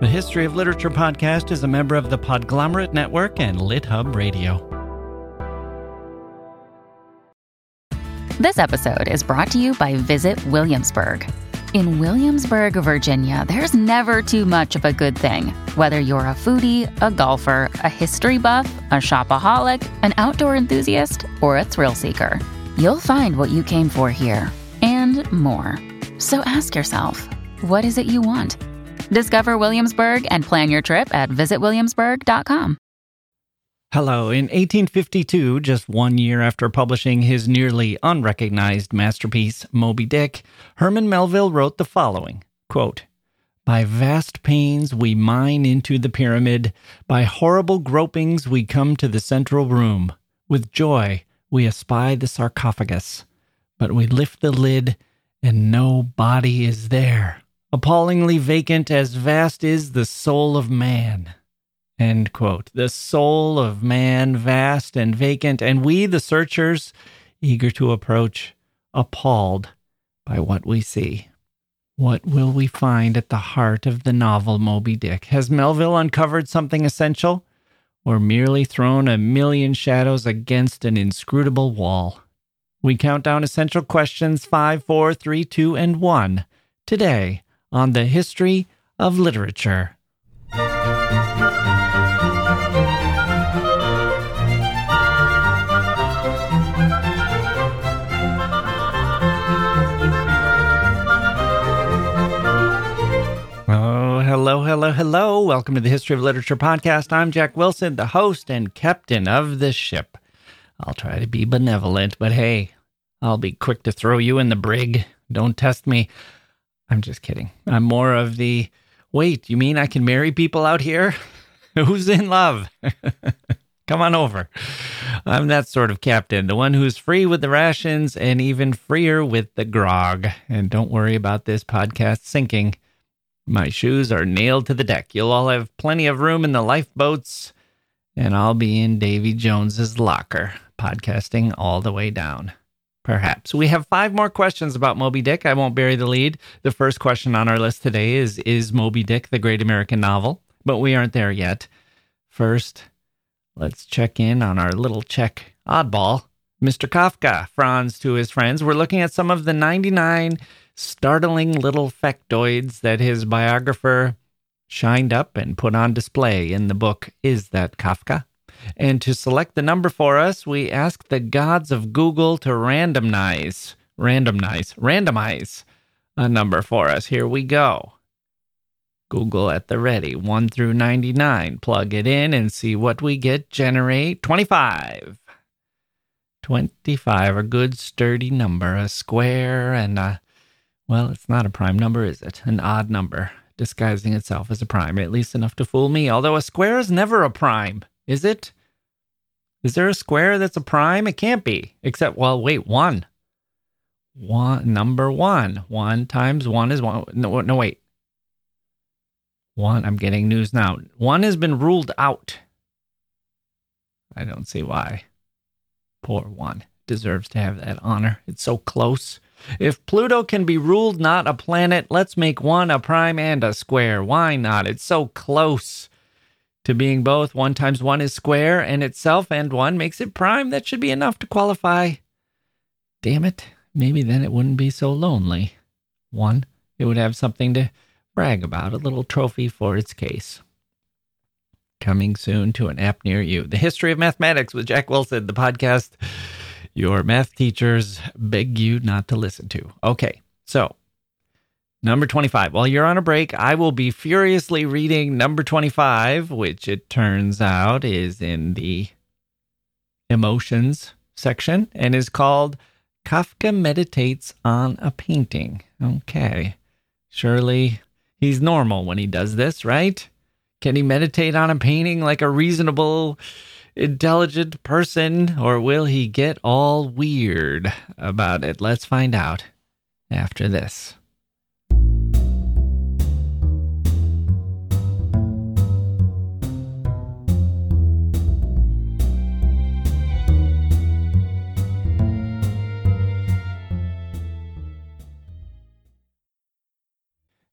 The History of Literature podcast is a member of the Podglomerate Network and LitHub Radio. This episode is brought to you by Visit Williamsburg. In Williamsburg, Virginia, there's never too much of a good thing. Whether you're a foodie, a golfer, a history buff, a shopaholic, an outdoor enthusiast, or a thrill seeker, you'll find what you came for here and more. So ask yourself, what is it you want? Discover Williamsburg and plan your trip at visitwilliamsburg.com. Hello. In 1852, just one year after publishing his nearly unrecognized masterpiece, Moby Dick, Herman Melville wrote the following quote, By vast pains we mine into the pyramid, by horrible gropings we come to the central room. With joy we espy the sarcophagus, but we lift the lid, and no body is there. Appallingly vacant, as vast is the soul of man. End quote. The soul of man, vast and vacant, and we, the searchers, eager to approach, appalled by what we see. What will we find at the heart of the novel Moby Dick? Has Melville uncovered something essential, or merely thrown a million shadows against an inscrutable wall? We count down essential questions five, four, three, two, and 1 today on the history of literature. Oh, hello, hello, hello. Welcome to the History of Literature podcast. I'm Jacke Wilson, the host and captain of the ship. I'll try to be benevolent, but hey, I'll be quick to throw you in the brig. Don't test me. I'm just kidding. I'm more of the wait, you mean I can marry people out here? Who's in love? Come on over. I'm that sort of captain, the one who's free with the rations and even freer with the grog. And don't worry about this podcast sinking. My shoes are nailed to the deck. You'll all have plenty of room in the lifeboats, and I'll be in Davy Jones's locker, podcasting all the way down. Perhaps. We have five more questions about Moby Dick. I won't bury the lead. The first question on our list today is Is Moby Dick the great American novel? But we aren't there yet. First, let's check in on our little Czech oddball, Mr. Kafka. Franz to his friends. We're looking at some of the 99 startling little factoids that his biographer shined up and put on display in the book Is That Kafka? And to select the number for us, we ask the gods of Google to randomize, randomize, randomize a number for us. Here we go. Google at the ready, 1 through 99. Plug it in and see what we get. Generate 25. 25, a good sturdy number, a square and a well, it's not a prime number, is it? An odd number, disguising itself as a prime, at least enough to fool me. Although a square is never a prime, is it? Is there a square that's a prime? It can't be. Except, well, wait, one. One number one. One times one is one. No, no, wait. One. I'm getting news now. One has been ruled out. I don't see why. Poor one deserves to have that honor. It's so close. If Pluto can be ruled not a planet, let's make one a prime and a square. Why not? It's so close to being both. One times one is square and itself, and one makes it prime. That should be enough to qualify. Damn it. Maybe then it wouldn't be so lonely. One, it would have something to brag about, a little trophy for its case. Coming soon to an app near you. The History of Mathematics with Jacke Wilson, the podcast your math teachers beg you not to listen to. Okay, so number 25. While you're on a break, I will be furiously reading number 25, which it turns out is in the emotions section and is called Kafka Meditates on a Painting. Okay, surely he's normal when he does this, right? Can he meditate on a painting like a reasonable intelligent person, or will he get all weird about it? Let's find out after this.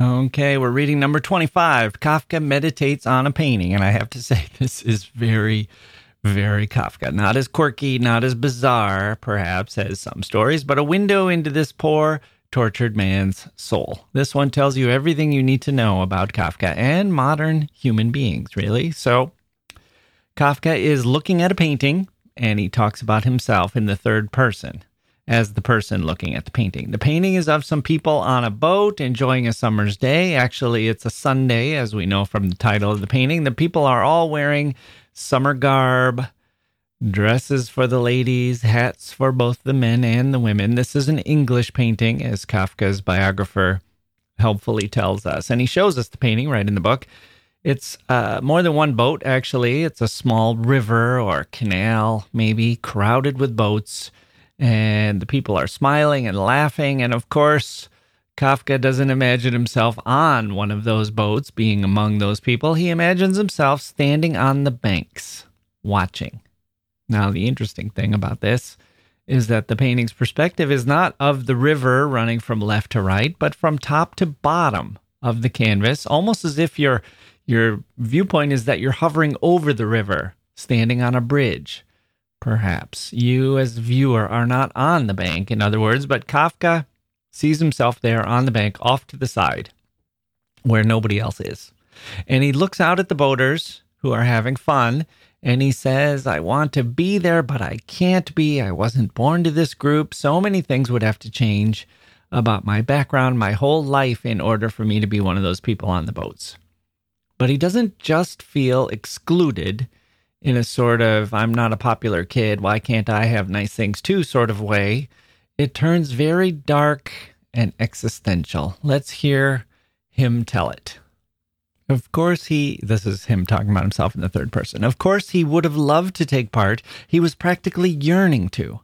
Okay, we're reading number 25. Kafka meditates on a painting. And I have to say, this is very, very Kafka. Not as quirky, not as bizarre, perhaps, as some stories, but a window into this poor, tortured man's soul. This one tells you everything you need to know about Kafka and modern human beings, really. So, Kafka is looking at a painting and he talks about himself in the third person as the person looking at the painting. The painting is of some people on a boat enjoying a summer's day. Actually, it's a Sunday, as we know from the title of the painting. The people are all wearing summer garb, dresses for the ladies, hats for both the men and the women. This is an English painting, as Kafka's biographer helpfully tells us. And he shows us the painting right in the book. It's uh, more than one boat, actually. It's a small river or canal, maybe, crowded with boats and the people are smiling and laughing. And of course, Kafka doesn't imagine himself on one of those boats being among those people. He imagines himself standing on the banks, watching. Now, the interesting thing about this is that the painting's perspective is not of the river running from left to right, but from top to bottom of the canvas, almost as if your your viewpoint is that you're hovering over the river, standing on a bridge. Perhaps you, as viewer, are not on the bank, in other words, but Kafka sees himself there on the bank off to the side where nobody else is. And he looks out at the boaters who are having fun and he says, I want to be there, but I can't be. I wasn't born to this group. So many things would have to change about my background, my whole life, in order for me to be one of those people on the boats. But he doesn't just feel excluded in a sort of I'm not a popular kid, why can't I have nice things too sort of way, it turns very dark and existential. Let's hear him tell it. Of course, he, this is him talking about himself in the third person. Of course, he would have loved to take part. He was practically yearning to.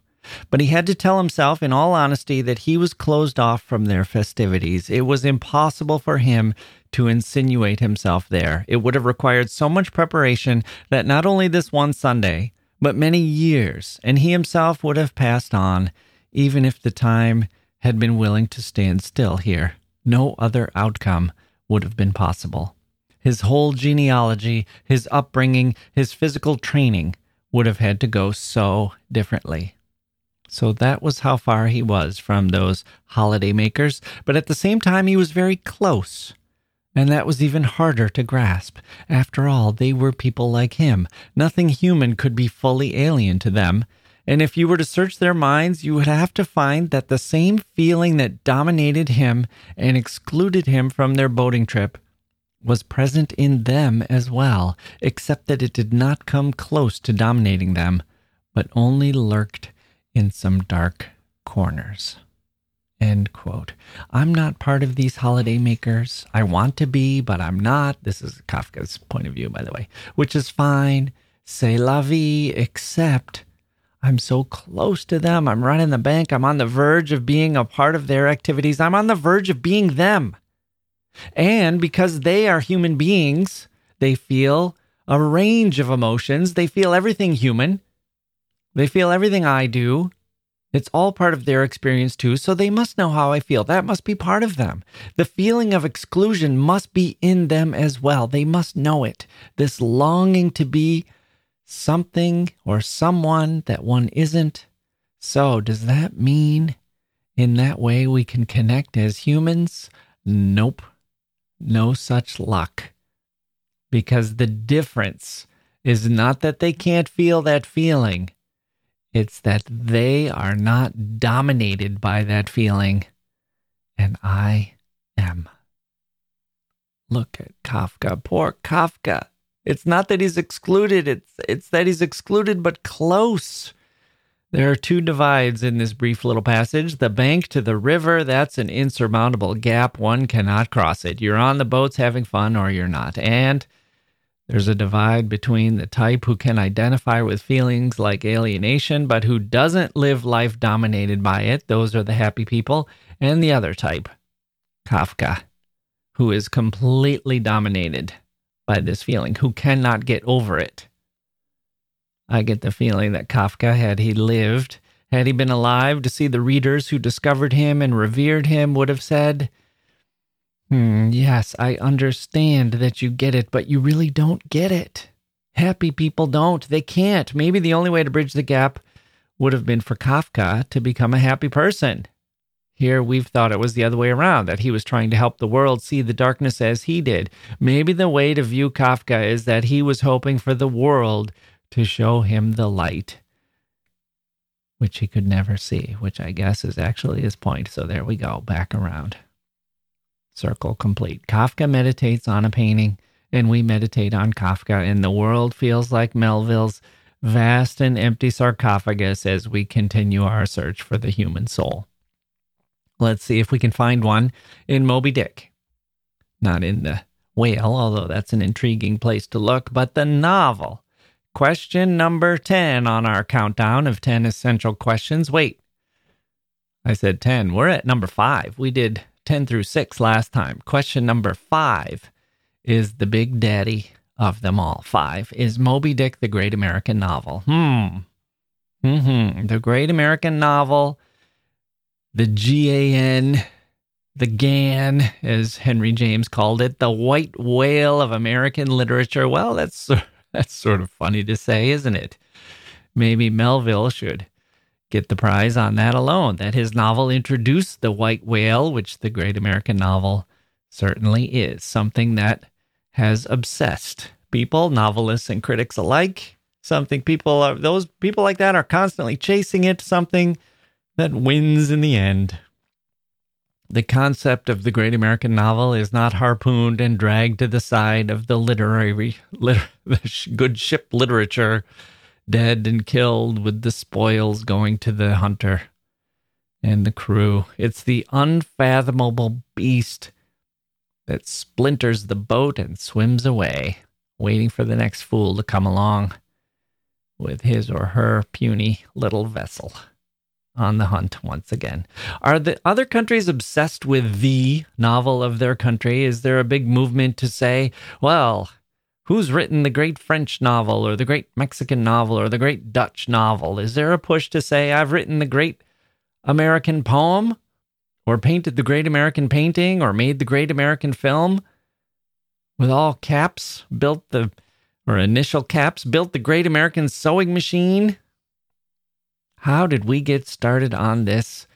But he had to tell himself, in all honesty, that he was closed off from their festivities. It was impossible for him to insinuate himself there. It would have required so much preparation that not only this one Sunday, but many years, and he himself would have passed on, even if the time had been willing to stand still here. No other outcome would have been possible. His whole genealogy, his upbringing, his physical training would have had to go so differently. So that was how far he was from those holiday makers, but at the same time, he was very close. And that was even harder to grasp. After all, they were people like him. Nothing human could be fully alien to them. And if you were to search their minds, you would have to find that the same feeling that dominated him and excluded him from their boating trip was present in them as well, except that it did not come close to dominating them, but only lurked in some dark corners. End quote. I'm not part of these holiday makers. I want to be, but I'm not. This is Kafka's point of view, by the way, which is fine. Say la vie, except I'm so close to them. I'm running the bank. I'm on the verge of being a part of their activities. I'm on the verge of being them. And because they are human beings, they feel a range of emotions. They feel everything human. They feel everything I do. It's all part of their experience too, so they must know how I feel. That must be part of them. The feeling of exclusion must be in them as well. They must know it. This longing to be something or someone that one isn't. So, does that mean in that way we can connect as humans? Nope. No such luck. Because the difference is not that they can't feel that feeling it's that they are not dominated by that feeling, and I am. Look at Kafka. Poor Kafka. It's not that he's excluded, it's, it's that he's excluded but close. There are two divides in this brief little passage. The bank to the river, that's an insurmountable gap. One cannot cross it. You're on the boats having fun or you're not. And there's a divide between the type who can identify with feelings like alienation, but who doesn't live life dominated by it. Those are the happy people. And the other type, Kafka, who is completely dominated by this feeling, who cannot get over it. I get the feeling that Kafka, had he lived, had he been alive to see the readers who discovered him and revered him, would have said, Hmm, yes, I understand that you get it, but you really don't get it. Happy people don't. They can't. Maybe the only way to bridge the gap would have been for Kafka to become a happy person. Here we've thought it was the other way around, that he was trying to help the world see the darkness as he did. Maybe the way to view Kafka is that he was hoping for the world to show him the light, which he could never see, which I guess is actually his point. So there we go, back around. Circle complete. Kafka meditates on a painting, and we meditate on Kafka, and the world feels like Melville's vast and empty sarcophagus as we continue our search for the human soul. Let's see if we can find one in Moby Dick. Not in the whale, although that's an intriguing place to look, but the novel. Question number 10 on our countdown of 10 essential questions. Wait, I said 10. We're at number five. We did 10 through 6 last time. Question number 5 is the big daddy of them all. 5 is Moby Dick the Great American Novel. Hmm. Mhm. The Great American Novel, the GAN, the GAN as Henry James called it, the white whale of American literature. Well, that's that's sort of funny to say, isn't it? Maybe Melville should get the prize on that alone. That his novel introduced the white whale, which the great American novel certainly is, something that has obsessed people, novelists and critics alike. Something people are, those people like that are constantly chasing it, something that wins in the end. The concept of the great American novel is not harpooned and dragged to the side of the literary, liter, the good ship literature dead and killed with the spoils going to the hunter and the crew. It's the unfathomable beast that splinters the boat and swims away, waiting for the next fool to come along with his or her puny little vessel on the hunt once again. Are the other countries obsessed with the novel of their country? Is there a big movement to say, well, Who's written the great French novel or the great Mexican novel or the great Dutch novel? Is there a push to say, I've written the great American poem or painted the great American painting or made the great American film? With all caps, built the, or initial caps, built the great American sewing machine? How did we get started on this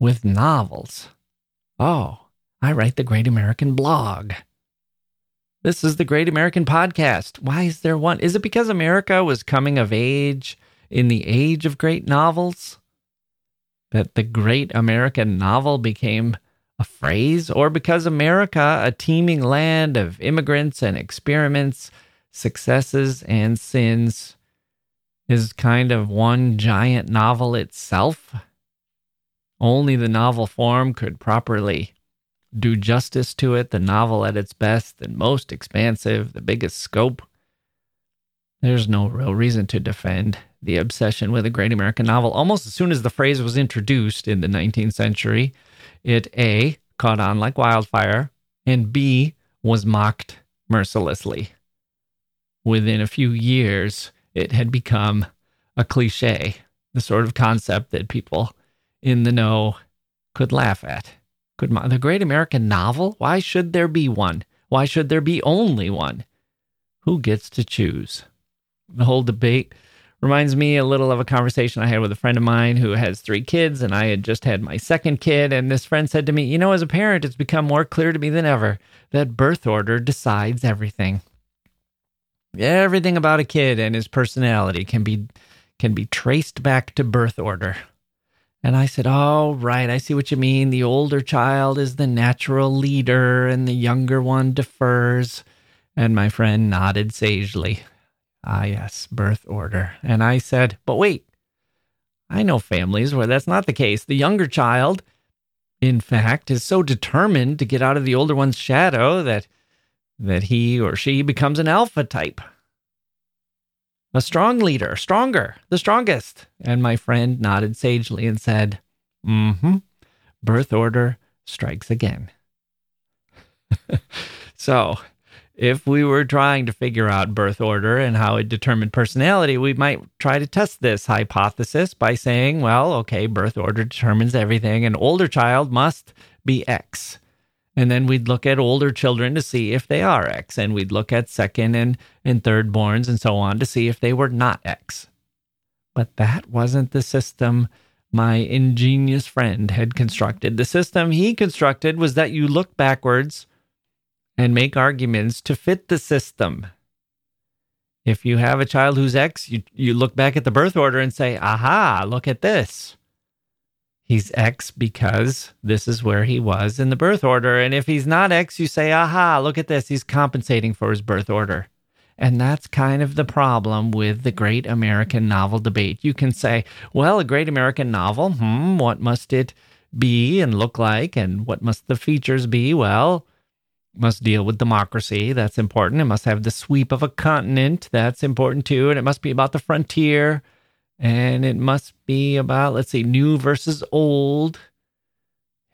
with novels? Oh, I write the Great American Blog. This is the Great American Podcast. Why is there one? Is it because America was coming of age in the age of great novels? That the great American novel became a phrase? Or because America, a teeming land of immigrants and experiments, successes and sins, is kind of one giant novel itself? Only the novel form could properly do justice to it, the novel at its best and most expansive, the biggest scope. There's no real reason to defend the obsession with a great American novel. Almost as soon as the phrase was introduced in the 19th century, it A, caught on like wildfire, and B was mocked mercilessly. Within a few years, it had become a cliche, the sort of concept that people in the know could laugh at. The great American novel? Why should there be one? Why should there be only one? Who gets to choose? The whole debate reminds me a little of a conversation I had with a friend of mine who has three kids, and I had just had my second kid. And this friend said to me, You know, as a parent, it's become more clear to me than ever that birth order decides everything. Everything about a kid and his personality can be can be traced back to birth order. And I said, Oh, right, I see what you mean. The older child is the natural leader, and the younger one defers. And my friend nodded sagely. Ah, yes, birth order. And I said, But wait, I know families where that's not the case. The younger child, in fact, is so determined to get out of the older one's shadow that that he or she becomes an alpha type. A strong leader, stronger, the strongest. And my friend nodded sagely and said, Mm hmm. Birth order strikes again. so, if we were trying to figure out birth order and how it determined personality, we might try to test this hypothesis by saying, well, okay, birth order determines everything. An older child must be X. And then we'd look at older children to see if they are X. And we'd look at second and, and third borns and so on to see if they were not X. But that wasn't the system my ingenious friend had constructed. The system he constructed was that you look backwards and make arguments to fit the system. If you have a child who's X, you, you look back at the birth order and say, aha, look at this. He's X because this is where he was in the birth order. And if he's not X, you say, aha, look at this. He's compensating for his birth order. And that's kind of the problem with the great American novel debate. You can say, well, a great American novel, hmm, what must it be and look like? And what must the features be? Well, must deal with democracy. That's important. It must have the sweep of a continent. That's important too. And it must be about the frontier. And it must be about, let's see, new versus old.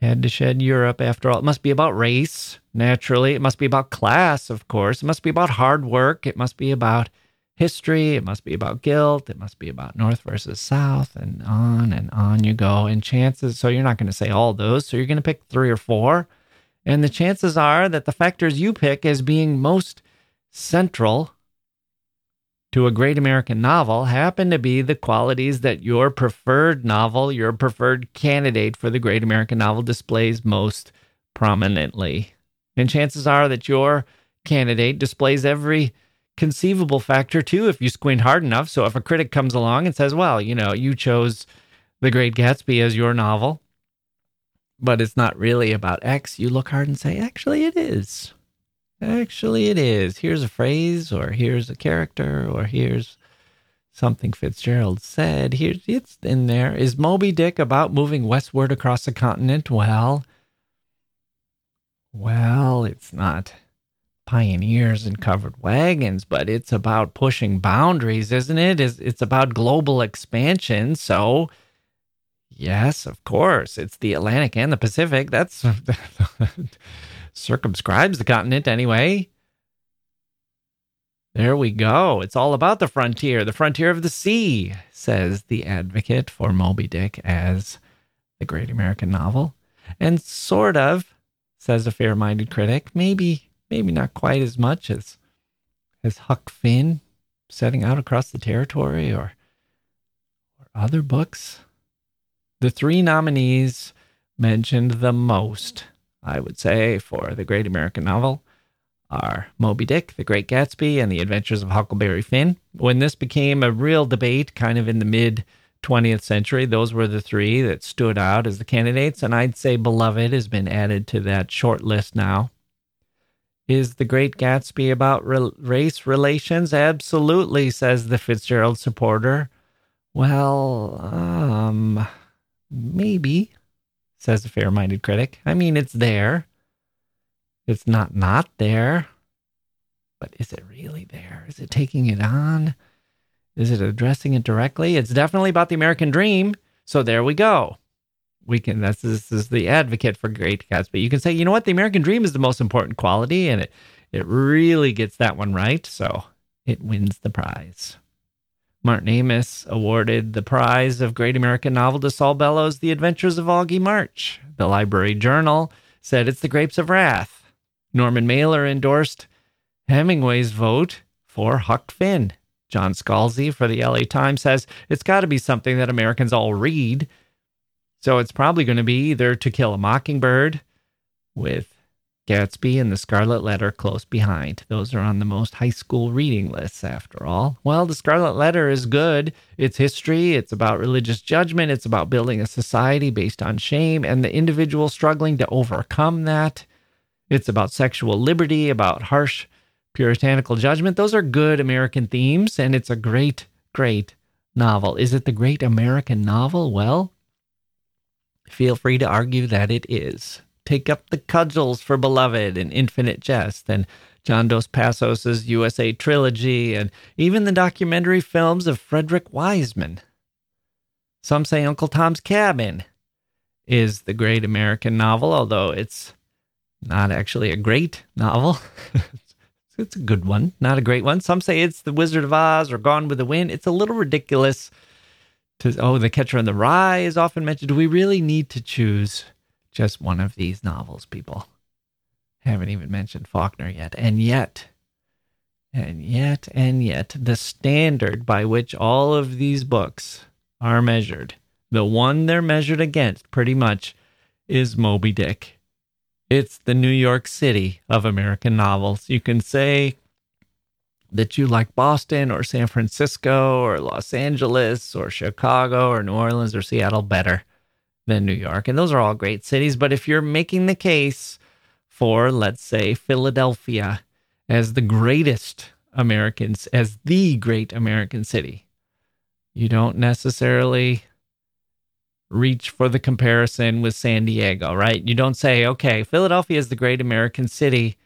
Had to shed Europe after all. It must be about race, naturally. It must be about class, of course. It must be about hard work. It must be about history. It must be about guilt. It must be about North versus South, and on and on you go. And chances, so you're not going to say all those. So you're going to pick three or four. And the chances are that the factors you pick as being most central to a great American novel happen to be the qualities that your preferred novel, your preferred candidate for the great American novel displays most prominently. And chances are that your candidate displays every conceivable factor too if you squint hard enough. So if a critic comes along and says, well, you know, you chose The Great Gatsby as your novel, but it's not really about X, you look hard and say, actually, it is. Actually, it is. Here's a phrase, or here's a character, or here's something Fitzgerald said. Here's it's in there. Is Moby Dick about moving westward across the continent? Well, well, it's not pioneers and covered wagons, but it's about pushing boundaries, isn't it? It's, it's about global expansion. So Yes, of course. It's the Atlantic and the Pacific. That's circumscribes the continent anyway. There we go. It's all about the frontier, the frontier of the sea, says the advocate for Moby Dick as the great American novel. And sort of, says a fair minded critic, maybe maybe not quite as much as as Huck Finn setting out across the territory or or other books the three nominees mentioned the most, I would say, for the great American novel are Moby Dick, The Great Gatsby, and The Adventures of Huckleberry Finn. When this became a real debate, kind of in the mid 20th century, those were the three that stood out as the candidates, and I'd say Beloved has been added to that short list now. Is The Great Gatsby about re- race relations? Absolutely, says the Fitzgerald supporter. Well, um, Maybe, says a fair minded critic. I mean, it's there. It's not not there. But is it really there? Is it taking it on? Is it addressing it directly? It's definitely about the American dream. So there we go. we can that's this is the advocate for Great Gatsby. You can say, you know what, the American dream is the most important quality, and it it really gets that one right, so it wins the prize. Martin Amis awarded the prize of Great American Novel to Saul Bellow's The Adventures of Augie March. The Library Journal said it's The Grapes of Wrath. Norman Mailer endorsed Hemingway's vote for Huck Finn. John Scalzi for the LA Times says it's got to be something that Americans all read. So it's probably going to be either To Kill a Mockingbird with Gatsby and The Scarlet Letter close behind. Those are on the most high school reading lists, after all. Well, The Scarlet Letter is good. It's history, it's about religious judgment, it's about building a society based on shame and the individual struggling to overcome that. It's about sexual liberty, about harsh puritanical judgment. Those are good American themes, and it's a great, great novel. Is it the great American novel? Well, feel free to argue that it is. Take up the cudgels for Beloved and Infinite Jest and John Dos Passos's USA trilogy and even the documentary films of Frederick Wiseman. Some say Uncle Tom's Cabin is the great American novel, although it's not actually a great novel. It's a good one, not a great one. Some say it's The Wizard of Oz or Gone with the Wind. It's a little ridiculous to, oh, The Catcher in the Rye is often mentioned. Do we really need to choose just one of these novels, people? I Haven't even mentioned Faulkner yet. And yet, and yet, and yet, the standard by which all of these books are measured, the one they're measured against pretty much is Moby Dick. It's the New York City of American novels. You can say that you like Boston or San Francisco or Los Angeles or Chicago or New Orleans or Seattle better than New York. And those are all great cities. But if you're making the case for, let's say, Philadelphia as the greatest Americans, as the great American city, you don't necessarily reach for the comparison with San Diego, right? You don't say, okay, Philadelphia is the great American city.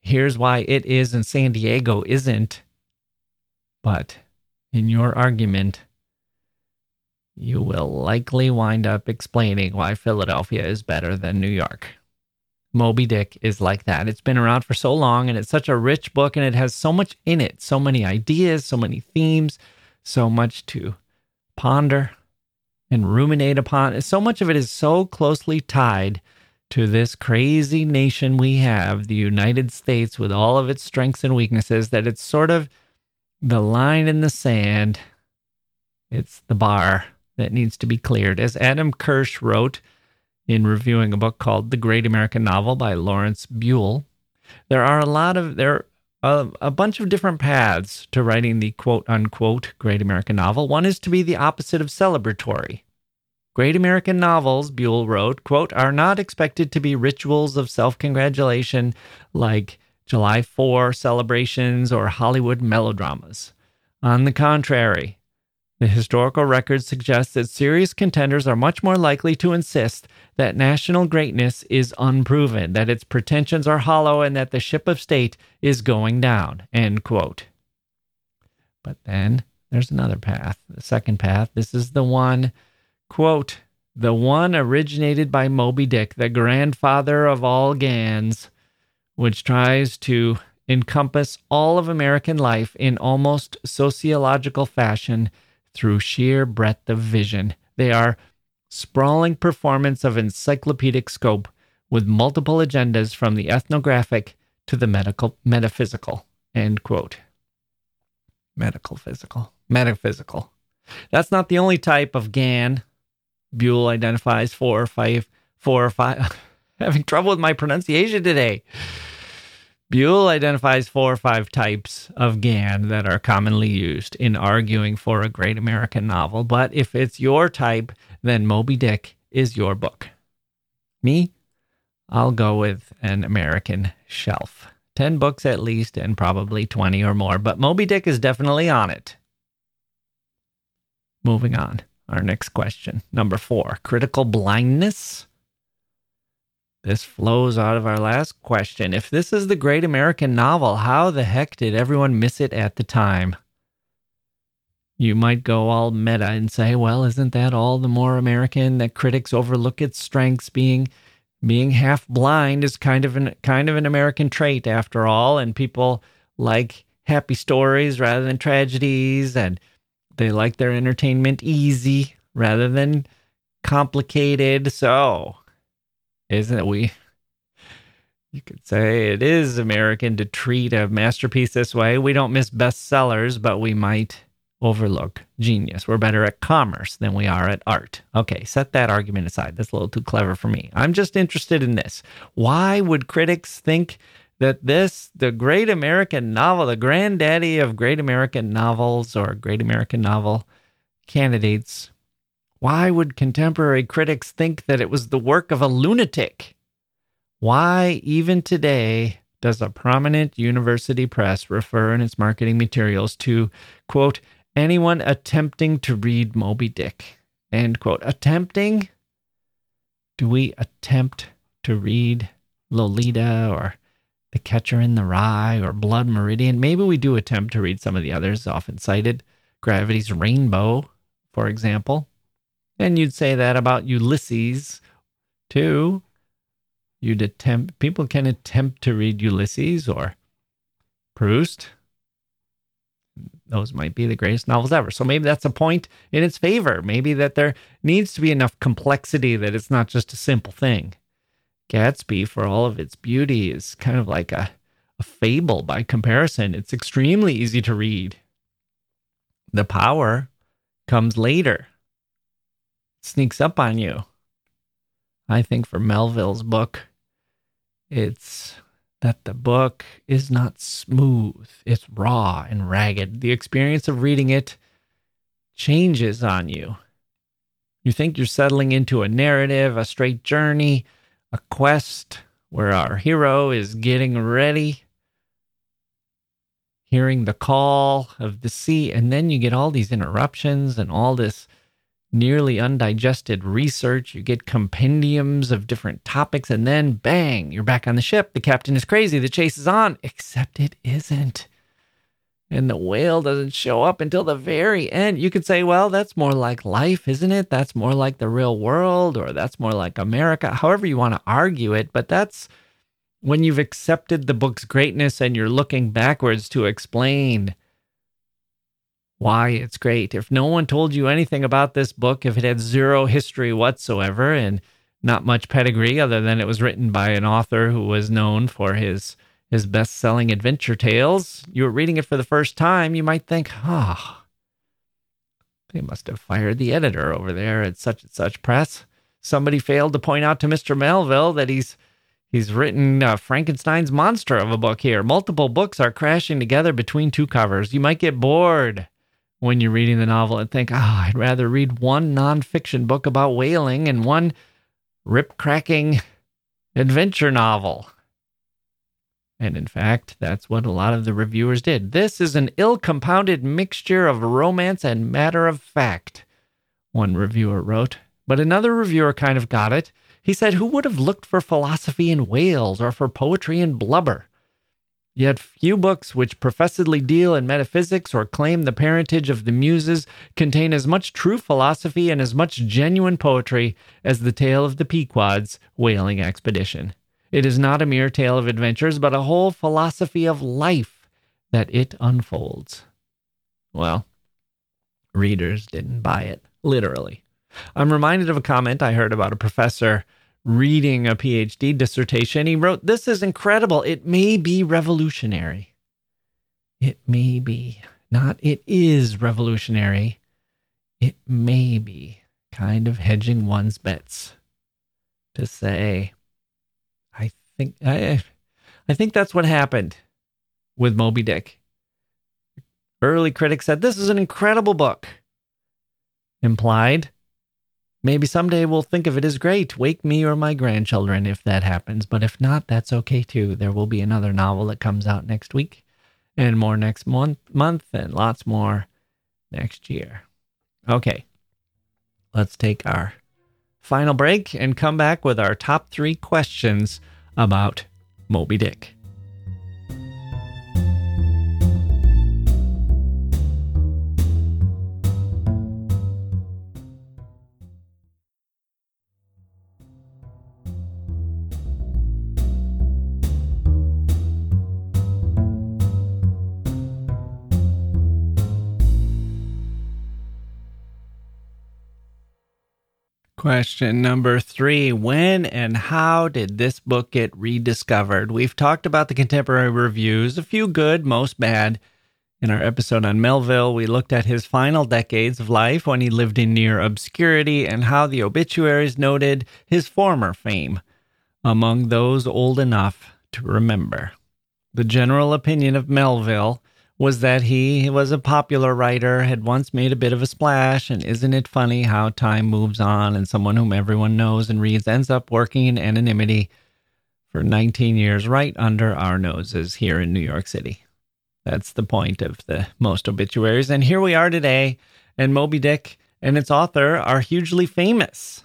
Here's why it is and San Diego isn't. But in your argument, you will likely wind up explaining why Philadelphia is better than New York. Moby Dick is like that. It's been around for so long and it's such a rich book and it has so much in it, so many ideas, so many themes, so much to ponder and ruminate upon. So much of it is so closely tied to this crazy nation we have, the United States, with all of its strengths and weaknesses, that it's sort of the line in the sand. It's the bar that needs to be cleared. As Adam Kirsch wrote in reviewing a book called The Great American Novel by Lawrence Buell, there are a lot of there a, a bunch of different paths to writing the quote unquote great American novel. One is to be the opposite of celebratory. Great American novels, Buell wrote, quote, are not expected to be rituals of self congratulation like July 4 celebrations or Hollywood melodramas. On the contrary, the historical record suggests that serious contenders are much more likely to insist that national greatness is unproven, that its pretensions are hollow, and that the ship of state is going down. End quote. But then there's another path, the second path. This is the one, quote, the one originated by Moby Dick, the grandfather of all GANs, which tries to encompass all of American life in almost sociological fashion through sheer breadth of vision. They are sprawling performance of encyclopedic scope with multiple agendas from the ethnographic to the medical metaphysical. End quote. Medical physical. Metaphysical. That's not the only type of GAN. Buell identifies four or five, four or five. Having trouble with my pronunciation today. Buell identifies four or five types of GAN that are commonly used in arguing for a great American novel, but if it's your type, then Moby Dick is your book. Me, I'll go with an American shelf. 10 books at least, and probably 20 or more, but Moby Dick is definitely on it. Moving on. Our next question. Number four critical blindness. This flows out of our last question. If this is the great American novel, how the heck did everyone miss it at the time? You might go all meta and say, well, isn't that all the more American that critics overlook its strengths being being half blind is kind of an kind of an American trait after all, and people like happy stories rather than tragedies, and they like their entertainment easy rather than complicated. So, isn't it we? You could say it is American to treat a masterpiece this way. We don't miss bestsellers, but we might overlook genius. We're better at commerce than we are at art. Okay, set that argument aside. That's a little too clever for me. I'm just interested in this. Why would critics think that this, the great American novel, the granddaddy of great American novels or great American novel candidates, why would contemporary critics think that it was the work of a lunatic? Why, even today, does a prominent university press refer in its marketing materials to, quote, anyone attempting to read Moby Dick. End quote. Attempting? Do we attempt to read Lolita or The Catcher in the Rye or Blood Meridian? Maybe we do attempt to read some of the others often cited. Gravity's Rainbow, for example. And you'd say that about Ulysses, too. You'd attempt, people can attempt to read Ulysses or Proust those might be the greatest novels ever. So maybe that's a point in its favor. Maybe that there needs to be enough complexity that it's not just a simple thing. Gatsby, for all of its beauty, is kind of like a, a fable by comparison. It's extremely easy to read. The power comes later, sneaks up on you. I think for Melville's book, it's that the book is not smooth, it's raw and ragged. The experience of reading it changes on you. You think you're settling into a narrative, a straight journey, a quest where our hero is getting ready, hearing the call of the sea, and then you get all these interruptions and all this nearly undigested research. You get compendiums of different topics, and then bang, you're back on the ship. The captain is crazy. The chase is on, except it isn't. And the whale doesn't show up until the very end. You could say, well, that's more like life, isn't it? That's more like the real world, or that's more like America, however you want to argue it. But that's when you've accepted the book's greatness and you're looking backwards to explain why it's great. If no one told you anything about this book, if it had zero history whatsoever and not much pedigree other than it was written by an author who was known for his his best-selling adventure tales, you were reading it for the first time, you might think, "Ah, oh, they must have fired the editor over there at such and such press. Somebody failed to point out to Mr. Melville that he's He's written uh, Frankenstein's monster of a book here. Multiple books are crashing together between two covers. You might get bored when you're reading the novel and think, oh, I'd rather read one nonfiction book about whaling and one rip cracking adventure novel. And in fact, that's what a lot of the reviewers did. This is an ill compounded mixture of romance and matter of fact, one reviewer wrote. But another reviewer kind of got it. He said, Who would have looked for philosophy in whales or for poetry in blubber? Yet few books which professedly deal in metaphysics or claim the parentage of the Muses contain as much true philosophy and as much genuine poetry as the tale of the Pequod's whaling expedition. It is not a mere tale of adventures, but a whole philosophy of life that it unfolds. Well, readers didn't buy it, literally. I'm reminded of a comment I heard about a professor reading a PhD dissertation, he wrote, This is incredible. It may be revolutionary. It may be. Not it is revolutionary. It may be kind of hedging one's bets to say, I think I, I think that's what happened with Moby Dick. Early critics said this is an incredible book. Implied Maybe someday we'll think of it as great. Wake me or my grandchildren if that happens. But if not, that's okay too. There will be another novel that comes out next week and more next month, month and lots more next year. Okay. Let's take our final break and come back with our top 3 questions about Moby Dick. Question number three When and how did this book get rediscovered? We've talked about the contemporary reviews, a few good, most bad. In our episode on Melville, we looked at his final decades of life when he lived in near obscurity and how the obituaries noted his former fame among those old enough to remember. The general opinion of Melville was that he was a popular writer, had once made a bit of a splash, and isn't it funny how time moves on and someone whom everyone knows and reads ends up working in anonymity for 19 years right under our noses here in New York City? That's the point of the most obituaries. And here we are today, and Moby Dick and its author are hugely famous.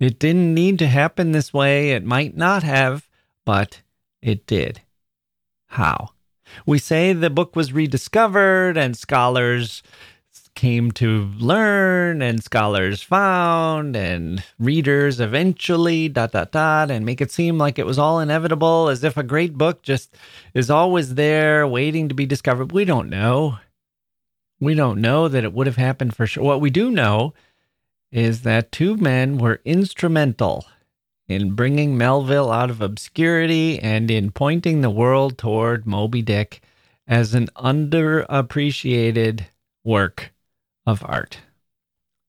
It didn't need to happen this way. It might not have, but it did. How? We say the book was rediscovered and scholars came to learn and scholars found and readers eventually dot dot dot and make it seem like it was all inevitable as if a great book just is always there waiting to be discovered. We don't know. We don't know that it would have happened for sure. What we do know is that two men were instrumental in bringing Melville out of obscurity and in pointing the world toward Moby Dick as an underappreciated work of art.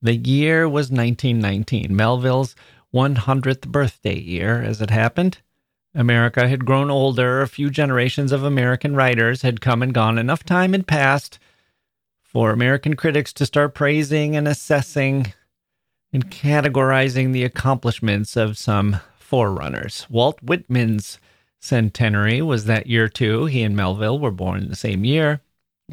The year was 1919, Melville's 100th birthday year, as it happened. America had grown older. A few generations of American writers had come and gone. Enough time had passed for American critics to start praising and assessing and categorizing the accomplishments of some forerunners. Walt Whitman's centenary was that year too. He and Melville were born in the same year.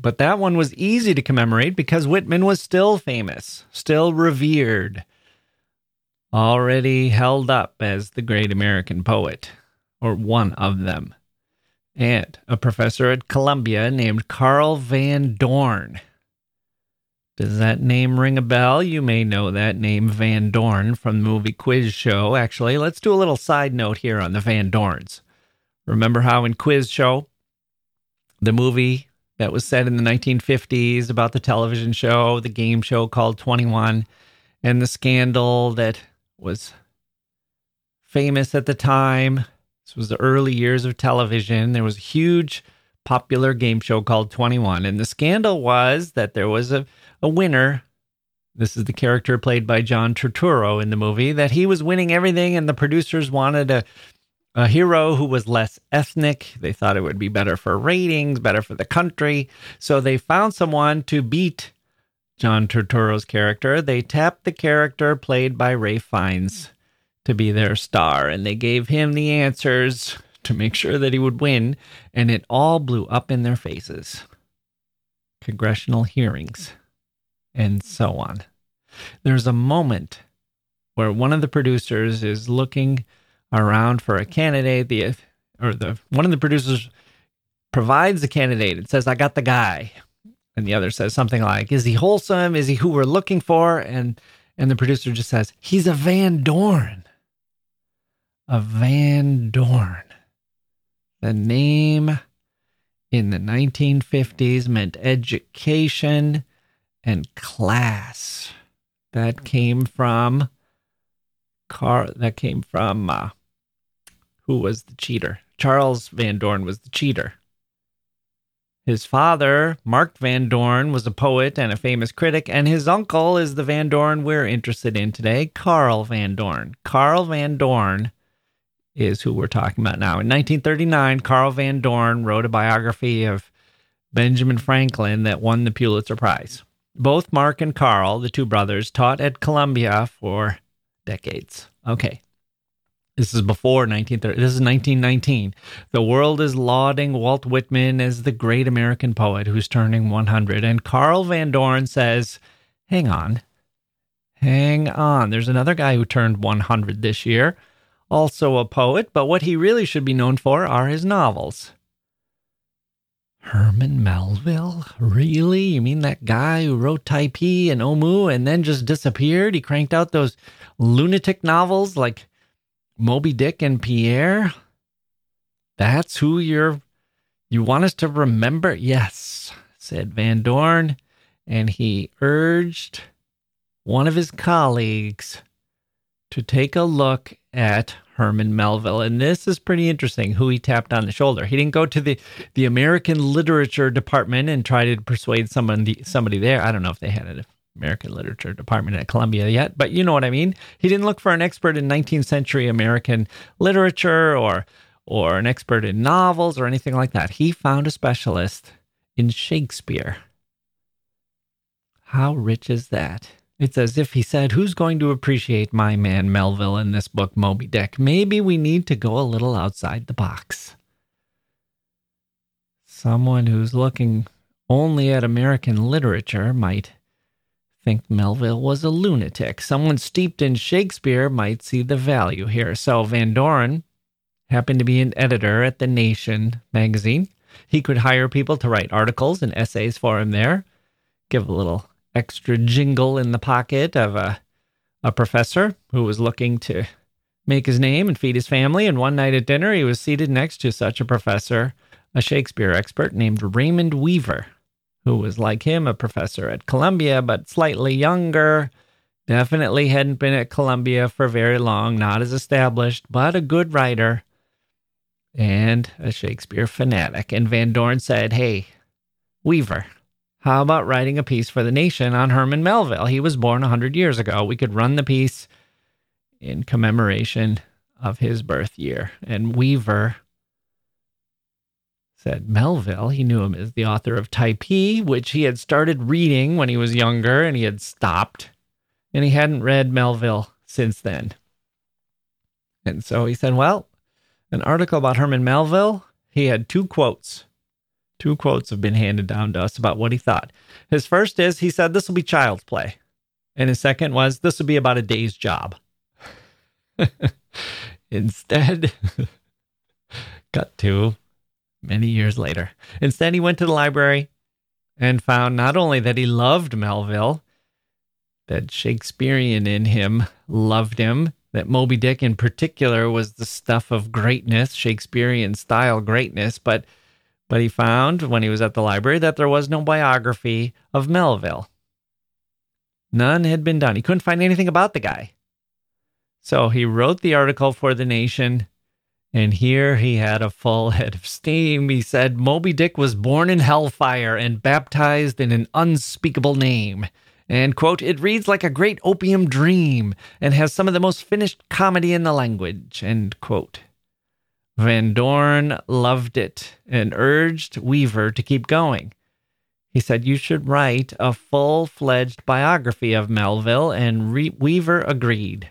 But that one was easy to commemorate because Whitman was still famous, still revered, already held up as the great American poet, or one of them. And a professor at Columbia named Carl Van Doren does that name ring a bell? You may know that name, Van Doren, from the movie Quiz Show. Actually, let's do a little side note here on the Van Dorens. Remember how in Quiz Show, the movie that was set in the 1950s about the television show, the game show called 21, and the scandal that was famous at the time. This was the early years of television. There was a huge popular game show called 21. And the scandal was that there was a a winner. This is the character played by John Turturro in the movie, that he was winning everything, and the producers wanted a, a hero who was less ethnic. They thought it would be better for ratings, better for the country. So they found someone to beat John Turturro's character. They tapped the character played by Ralph Fiennes to be their star, and they gave him the answers to make sure that he would win, and it all blew up in their faces. Congressional hearings and so on. There's a moment where one of the producers is looking around for a candidate, the or the one of the producers provides the candidate and says, "I got the guy," and the other says something like, "Is he wholesome? Is he who we're looking for?" and and the producer just says, "He's a Van Doren." A Van Doren. The name in the 1950s meant education and class. That came from Car. That came from uh, who was the cheater? Charles Van Doren was the cheater. His father, Mark Van Doren, was a poet and a famous critic, and his uncle is the Van Doren we're interested in today, Carl Van Doren. Carl Van Doren is who we're talking about now. In 1939, Carl Van Doren wrote a biography of Benjamin Franklin that won the Pulitzer Prize. Both Mark and Carl, the two brothers, taught at Columbia for decades. Okay. This is before 1930. This is 1919. The world is lauding Walt Whitman as the great American poet who's turning 100. And Carl Van Doren says, hang on. Hang on. There's another guy who turned 100 this year, also a poet, but what he really should be known for are his novels. Herman Melville? Really? You mean that guy who wrote Typee and Omoo and then just disappeared? He cranked out those lunatic novels like Moby Dick and Pierre? That's who you're you want us to remember? Yes, said Van Dorn, and he urged one of his colleagues to take a look at Herman Melville. And this is pretty interesting who he tapped on the shoulder. He didn't go to the, the American Literature Department and try to persuade someone somebody there. I don't know if they had an American Literature Department at Columbia yet, but you know what I mean. He didn't look for an expert in 19th century American literature or or an expert in novels or anything like that. He found a specialist in Shakespeare. How rich is that? It's as if he said, Who's going to appreciate my man Melville in this book, Moby Dick? Maybe we need to go a little outside the box. Someone who's looking only at American literature might think Melville was a lunatic. Someone steeped in Shakespeare might see the value here. So Van Doren happened to be an editor at The Nation magazine. He could hire people to write articles and essays for him there, give a little extra jingle in the pocket of a, a professor who was looking to make his name and feed his family. And one night at dinner, he was seated next to such a professor, a Shakespeare expert named Raymond Weaver, who was like him, a professor at Columbia, but slightly younger. Definitely hadn't been at Columbia for very long, not as established, but a good writer and a Shakespeare fanatic. And Van Doren said, Hey, Weaver, how about writing a piece for the nation on Herman Melville? He was born 100 years ago. We could run the piece in commemoration of his birth year. And Weaver said Melville, he knew him as the author of Typee, which he had started reading when he was younger and he had stopped. And he hadn't read Melville since then. And so he said, Well, an article about Herman Melville, he had two quotes Two quotes have been handed down to us about what he thought. His first is he said this will be child's play. And his second was this will be about a day's job. Instead, cut to many years later. Instead, he went to the library and found not only that he loved Melville, that Shakespearean in him loved him, that Moby Dick in particular was the stuff of greatness, Shakespearean style greatness, but but he found when he was at the library that there was no biography of Melville. None had been done. He couldn't find anything about the guy. So he wrote the article for The Nation, and here he had a full head of steam. He said Moby Dick was born in hellfire and baptized in an unspeakable name. And, quote, it reads like a great opium dream and has some of the most finished comedy in the language, end quote. Van Doren loved it and urged Weaver to keep going. He said, You should write a full fledged biography of Melville, and Re- Weaver agreed.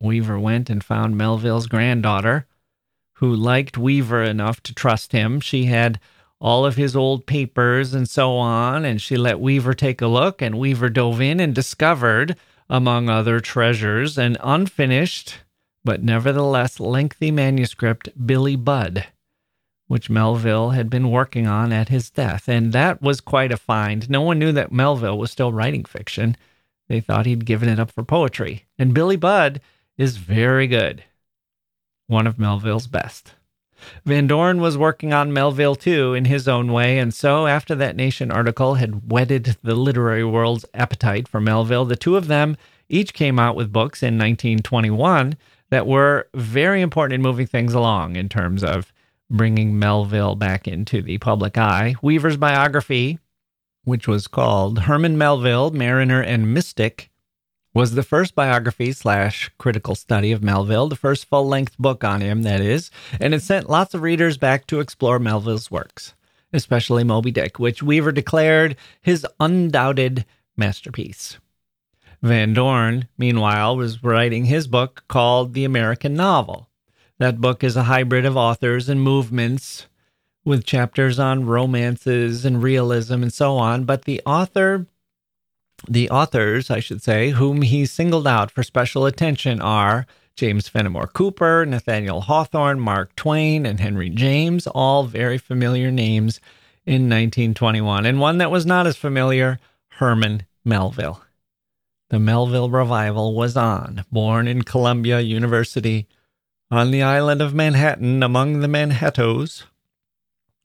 Weaver went and found Melville's granddaughter, who liked Weaver enough to trust him. She had all of his old papers and so on, and she let Weaver take a look, and Weaver dove in and discovered, among other treasures, an unfinished but nevertheless lengthy manuscript, Billy Budd, which Melville had been working on at his death. And that was quite a find. No one knew that Melville was still writing fiction. They thought he'd given it up for poetry. And Billy Budd is very good, one of Melville's best. Van Doren was working on Melville too in his own way, and so after that Nation article had whetted the literary world's appetite for Melville, the two of them each came out with books in 1921 that were very important in moving things along in terms of bringing Melville back into the public eye. Weaver's biography, which was called Herman Melville, Mariner and Mystic, was the first biography slash critical study of Melville, the first full length book on him, that is, and it sent lots of readers back to explore Melville's works, especially Moby Dick, which Weaver declared his undoubted masterpiece. Van Doren, meanwhile, was writing his book called The American Novel. That book is a hybrid of authors and movements with chapters on romances and realism and so on, but the author the authors, I should say, whom he singled out for special attention are James Fenimore Cooper, Nathaniel Hawthorne, Mark Twain, and Henry James, all very familiar names in 1921. And one that was not as familiar, Herman Melville the Melville Revival was on, born in Columbia University on the island of Manhattan among the Manhattoes,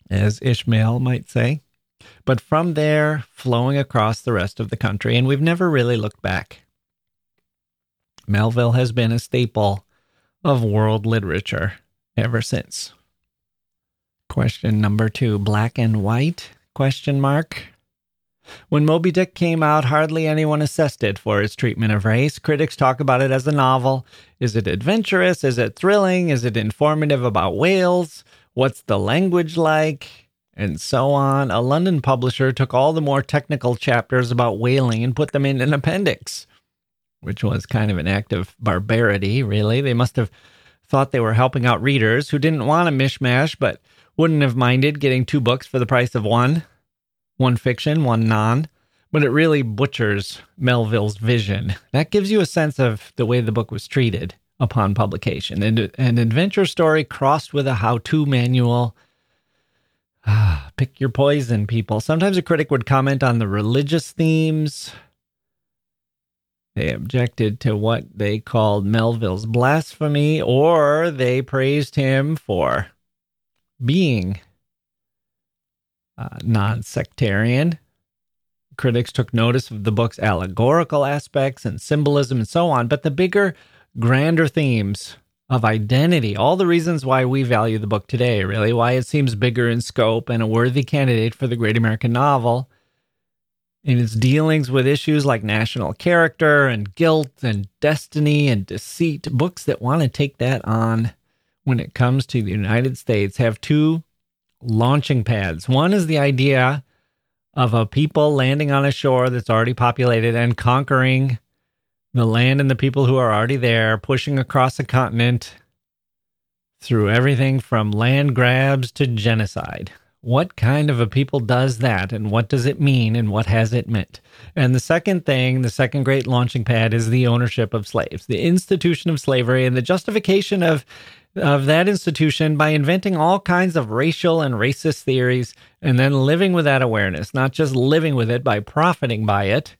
as Ishmael might say, but from there flowing across the rest of the country, and we've never really looked back. Melville has been a staple of world literature ever since. Question number 2, black and white? Question mark. When Moby Dick came out, hardly anyone assessed it for its treatment of race. Critics talk about it as a novel. Is it adventurous? Is it thrilling? Is it informative about whales? What's the language like? And so on. A London publisher took all the more technical chapters about whaling and put them in an appendix, which was kind of an act of barbarity, really. They must have thought they were helping out readers who didn't want a mishmash but wouldn't have minded getting two books for the price of one one fiction, one non, but it really butchers Melville's vision. That gives you a sense of the way the book was treated upon publication. And an adventure story crossed with a how to manual. Ah, pick your poison, people. Sometimes a critic would comment on the religious themes. They objected to what they called Melville's blasphemy, or they praised him for being uh, non sectarian. Critics took notice of the book's allegorical aspects and symbolism and so on, but the bigger, grander themes of identity, all the reasons why we value the book today, really, why it seems bigger in scope and a worthy candidate for the great American novel, in its dealings with issues like national character and guilt and destiny and deceit, books that want to take that on when it comes to the United States have two launching pads. One is the idea of a people landing on a shore that's already populated and conquering the land and the people who are already there, pushing across a continent through everything from land grabs to genocide. What kind of a people does that, and what does it mean, and what has it meant? And the second thing, the second great launching pad, is the ownership of slaves, the institution of slavery, and the justification of of that institution by inventing all kinds of racial and racist theories and then living with that awareness, not just living with it by profiting by it.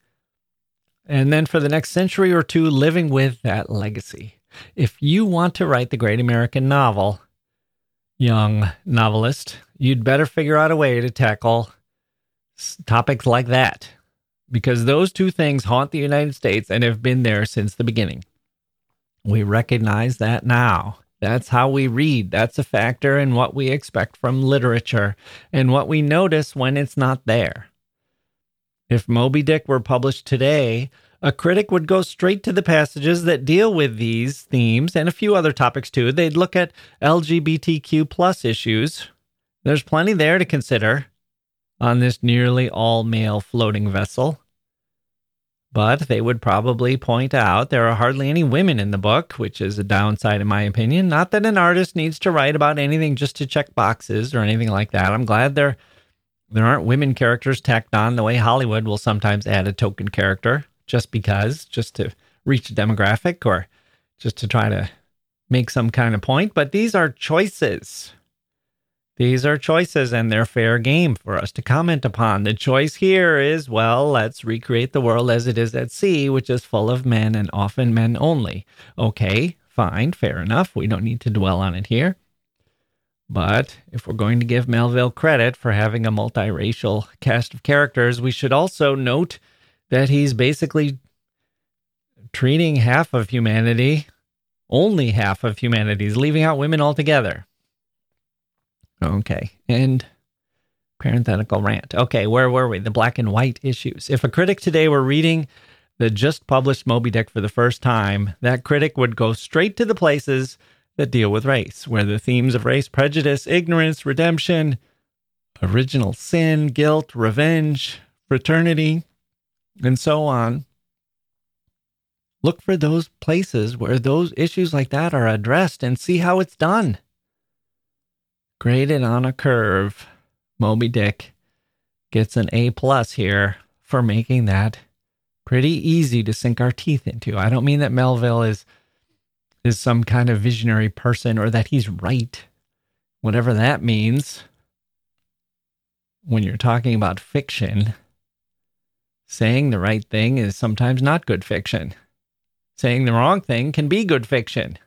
And then for the next century or two, living with that legacy. If you want to write the great American novel, young novelist, you'd better figure out a way to tackle topics like that because those two things haunt the United States and have been there since the beginning. We recognize that now. That's how we read. That's a factor in what we expect from literature and what we notice when it's not there. If Moby Dick were published today, a critic would go straight to the passages that deal with these themes and a few other topics too. They'd look at LGBTQ plus issues. There's plenty there to consider on this nearly all male floating vessel. But they would probably point out there are hardly any women in the book, which is a downside in my opinion. Not that an artist needs to write about anything just to check boxes or anything like that. I'm glad there there aren't women characters tacked on the way Hollywood will sometimes add a token character just because, just to reach a demographic or just to try to make some kind of point. But these are choices. These are choices and they're fair game for us to comment upon. The choice here is well, let's recreate the world as it is at sea, which is full of men and often men only. Okay, fine, fair enough. We don't need to dwell on it here. But if we're going to give Melville credit for having a multiracial cast of characters, we should also note that he's basically treating half of humanity, only half of humanity, is leaving out women altogether. Okay. And parenthetical rant. Okay, where were we? The black and white issues. If a critic today were reading the just published Moby Dick for the first time, that critic would go straight to the places that deal with race, where the themes of race prejudice, ignorance, redemption, original sin, guilt, revenge, fraternity, and so on. Look for those places where those issues like that are addressed and see how it's done. Graded on a curve, Moby Dick gets an A plus here for making that pretty easy to sink our teeth into. I don't mean that Melville is is some kind of visionary person or that he's right. Whatever that means. When you're talking about fiction, saying the right thing is sometimes not good fiction. Saying the wrong thing can be good fiction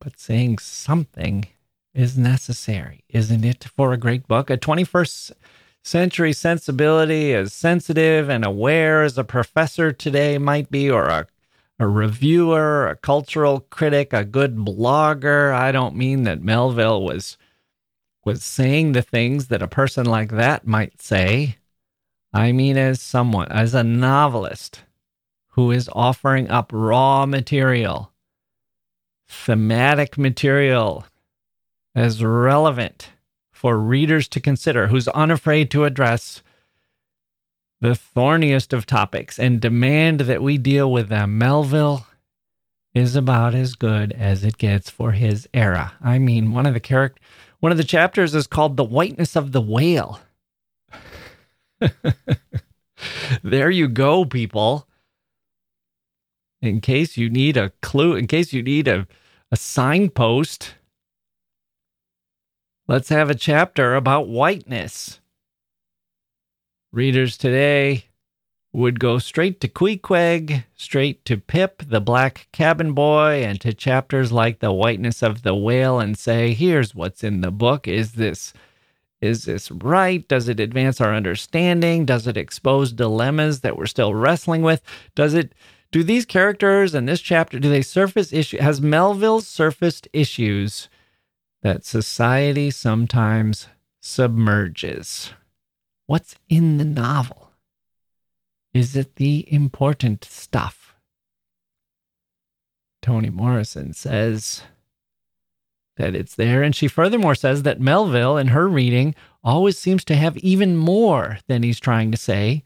but saying something is necessary, isn't it, for a great book? A 21st century sensibility, as sensitive and aware as a professor today might be, or a, a reviewer, a cultural critic, a good blogger. I don't mean that Melville was was saying the things that a person like that might say. I mean as someone, as a novelist who is offering up raw material, thematic material as relevant for readers to consider, who's unafraid to address the thorniest of topics and demand that we deal with them. Melville is about as good as it gets for his era. I mean, one of the character one of the chapters is called The Whiteness of the Whale. there you go, people. In case you need a clue, in case you need a, a signpost, Let's have a chapter about whiteness. Readers today would go straight to Queequeg, straight to Pip, the black cabin boy, and to chapters like The Whiteness of the Whale and say, here's what's in the book. Is this is this right? Does it advance our understanding? Does it expose dilemmas that we're still wrestling with? Does it do these characters in this chapter do they surface issue has Melville surfaced issues that society sometimes submerges. What's in the novel? Is it the important stuff? Toni Morrison says that it's there, and she furthermore says that Melville, in her reading, always seems to have even more than he's trying to say,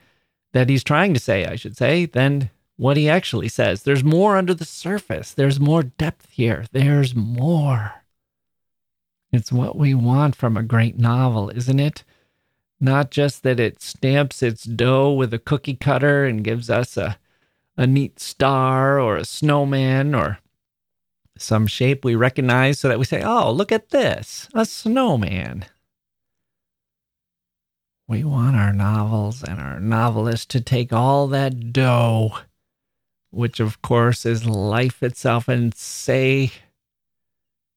that he's trying to say, I should say, than what he actually says. There's more under the surface, there's more depth here, there's more. It's what we want from a great novel, isn't it? Not just that it stamps its dough with a cookie cutter and gives us a, a neat star or a snowman or some shape we recognize so that we say, oh, look at this, a snowman. We want our novels and our novelists to take all that dough, which of course is life itself, and say,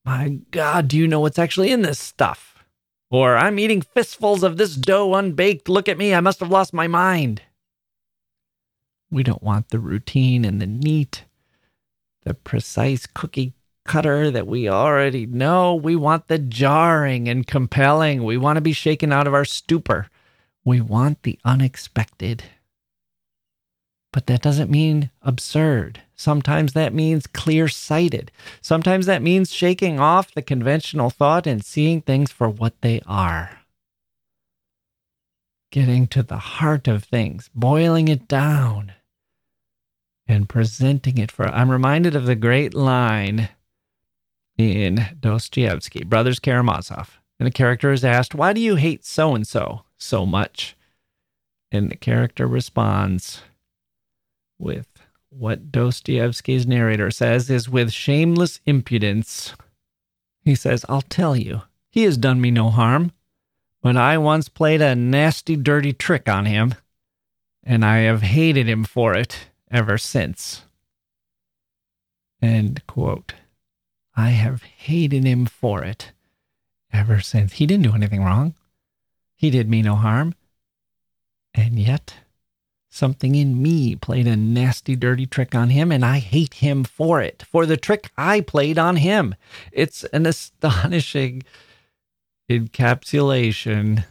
my God, do you know what's actually in this stuff? Or I'm eating fistfuls of this dough unbaked. Look at me, I must have lost my mind. We don't want the routine and the neat, the precise cookie cutter that we already know. We want the jarring and compelling. We want to be shaken out of our stupor. We want the unexpected. But that doesn't mean absurd. Sometimes that means clear sighted. Sometimes that means shaking off the conventional thought and seeing things for what they are. Getting to the heart of things, boiling it down, and presenting it for. I'm reminded of the great line in Dostoevsky, Brothers Karamazov. And the character is asked, Why do you hate so and so so much? And the character responds with what Dostoevsky's narrator says is with shameless impudence. He says, I'll tell you, he has done me no harm, but I once played a nasty, dirty trick on him, and I have hated him for it ever since. End quote. I have hated him for it ever since. He didn't do anything wrong. He did me no harm. And yet, Something in me played a nasty, dirty trick on him, and I hate him for it, for the trick I played on him. It's an astonishing encapsulation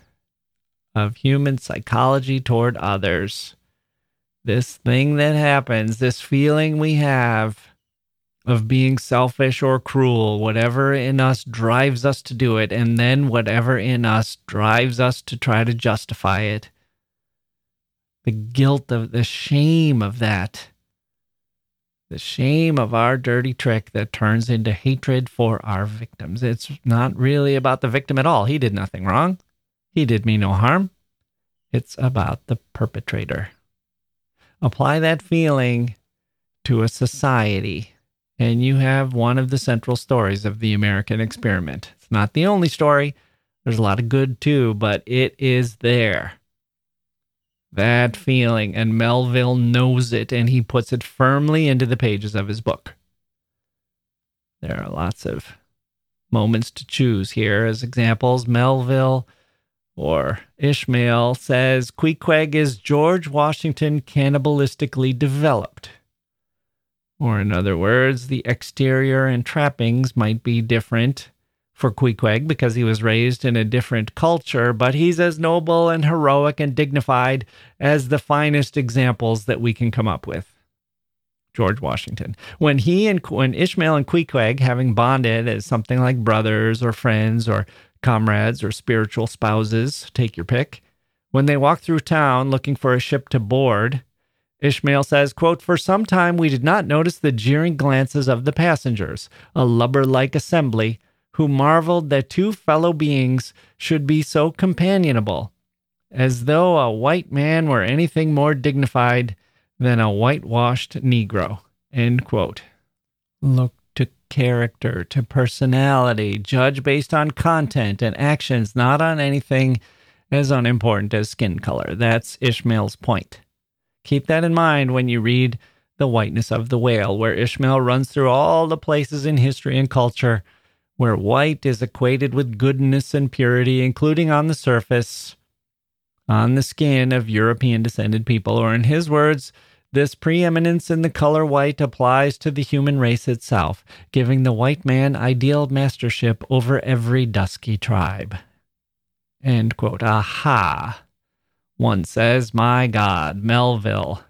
of human psychology toward others. This thing that happens, this feeling we have of being selfish or cruel, whatever in us drives us to do it, and then whatever in us drives us to try to justify it the guilt of the shame of that. The shame of our dirty trick that turns into hatred for our victims. It's not really about the victim at all. He did nothing wrong. He did me no harm. It's about the perpetrator. Apply that feeling to a society, and you have one of the central stories of the American experiment. It's not the only story. There's a lot of good too, but it is there that feeling, and Melville knows it, and he puts it firmly into the pages of his book. There are lots of moments to choose here as examples. Melville or Ishmael says Queequeg is George Washington cannibalistically developed. Or, in other words, the exterior and trappings might be different for Queequeg because he was raised in a different culture, but he's as noble and heroic and dignified as the finest examples that we can come up with. George Washington. When he and when Ishmael and Queequeg, having bonded as something like brothers or friends or comrades or spiritual spouses, take your pick, when they walk through town looking for a ship to board, Ishmael says, quote, For some time we did not notice the jeering glances of the passengers, a lubber like assembly, who marveled that two fellow beings should be so companionable, as though a white man were anything more dignified than a whitewashed Negro. End quote. Look to character, to personality, judge based on content and actions, not on anything as unimportant as skin color. That's Ishmael's point. Keep that in mind when you read The Whiteness of the Whale, where Ishmael runs through all the places in history and culture where white is equated with goodness and purity, including on the surface, on the skin of European descended people, or in his words, this preeminence in the color white applies to the human race itself, giving the white man ideal mastership over every dusky tribe. End quote. Aha. One says, My God, Melville.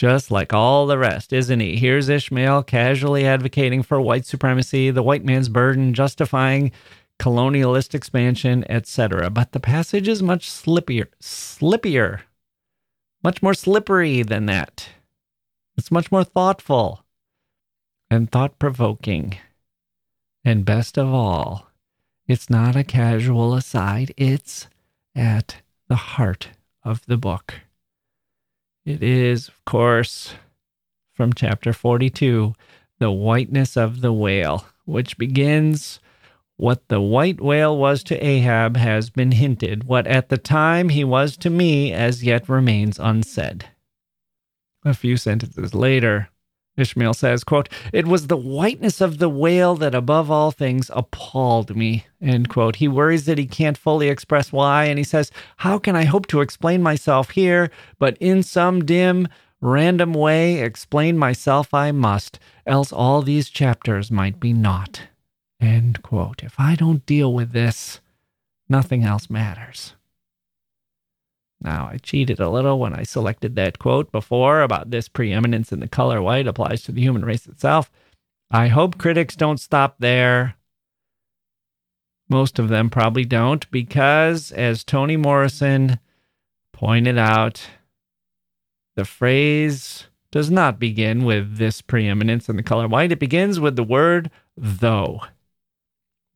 Just like all the rest, isn't he? Here's Ishmael casually advocating for white supremacy, the white man's burden, justifying colonialist expansion, etc. But the passage is much slippier, slippier much more slippery than that. It's much more thoughtful and thought provoking. And best of all, it's not a casual aside, it's at the heart of the book. It is, of course, from chapter 42, The Whiteness of the Whale, which begins what the white whale was to Ahab has been hinted. What at the time he was to me as yet remains unsaid. A few sentences later, Ishmael says, quote, It was the whiteness of the whale that above all things appalled me. End quote. He worries that he can't fully express why, and he says, How can I hope to explain myself here, but in some dim, random way explain myself I must, else all these chapters might be naught. End quote. If I don't deal with this, nothing else matters. Now, I cheated a little when I selected that quote before about this preeminence in the color white applies to the human race itself. I hope critics don't stop there. Most of them probably don't, because as Toni Morrison pointed out, the phrase does not begin with this preeminence in the color white. It begins with the word though.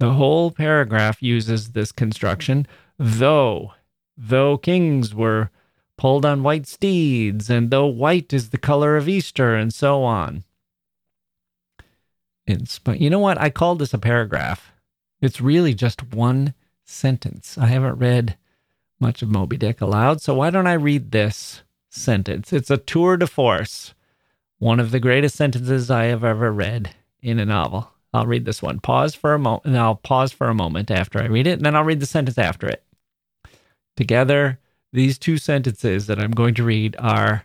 The whole paragraph uses this construction, though, though kings were pulled on white steeds, and though white is the color of Easter, and so on. It's, but you know what? I called this a paragraph. It's really just one sentence. I haven't read much of Moby Dick aloud, so why don't I read this sentence? It's a tour de force, one of the greatest sentences I have ever read in a novel. I'll read this one. Pause for a moment, and I'll pause for a moment after I read it, and then I'll read the sentence after it. Together, these two sentences that I'm going to read are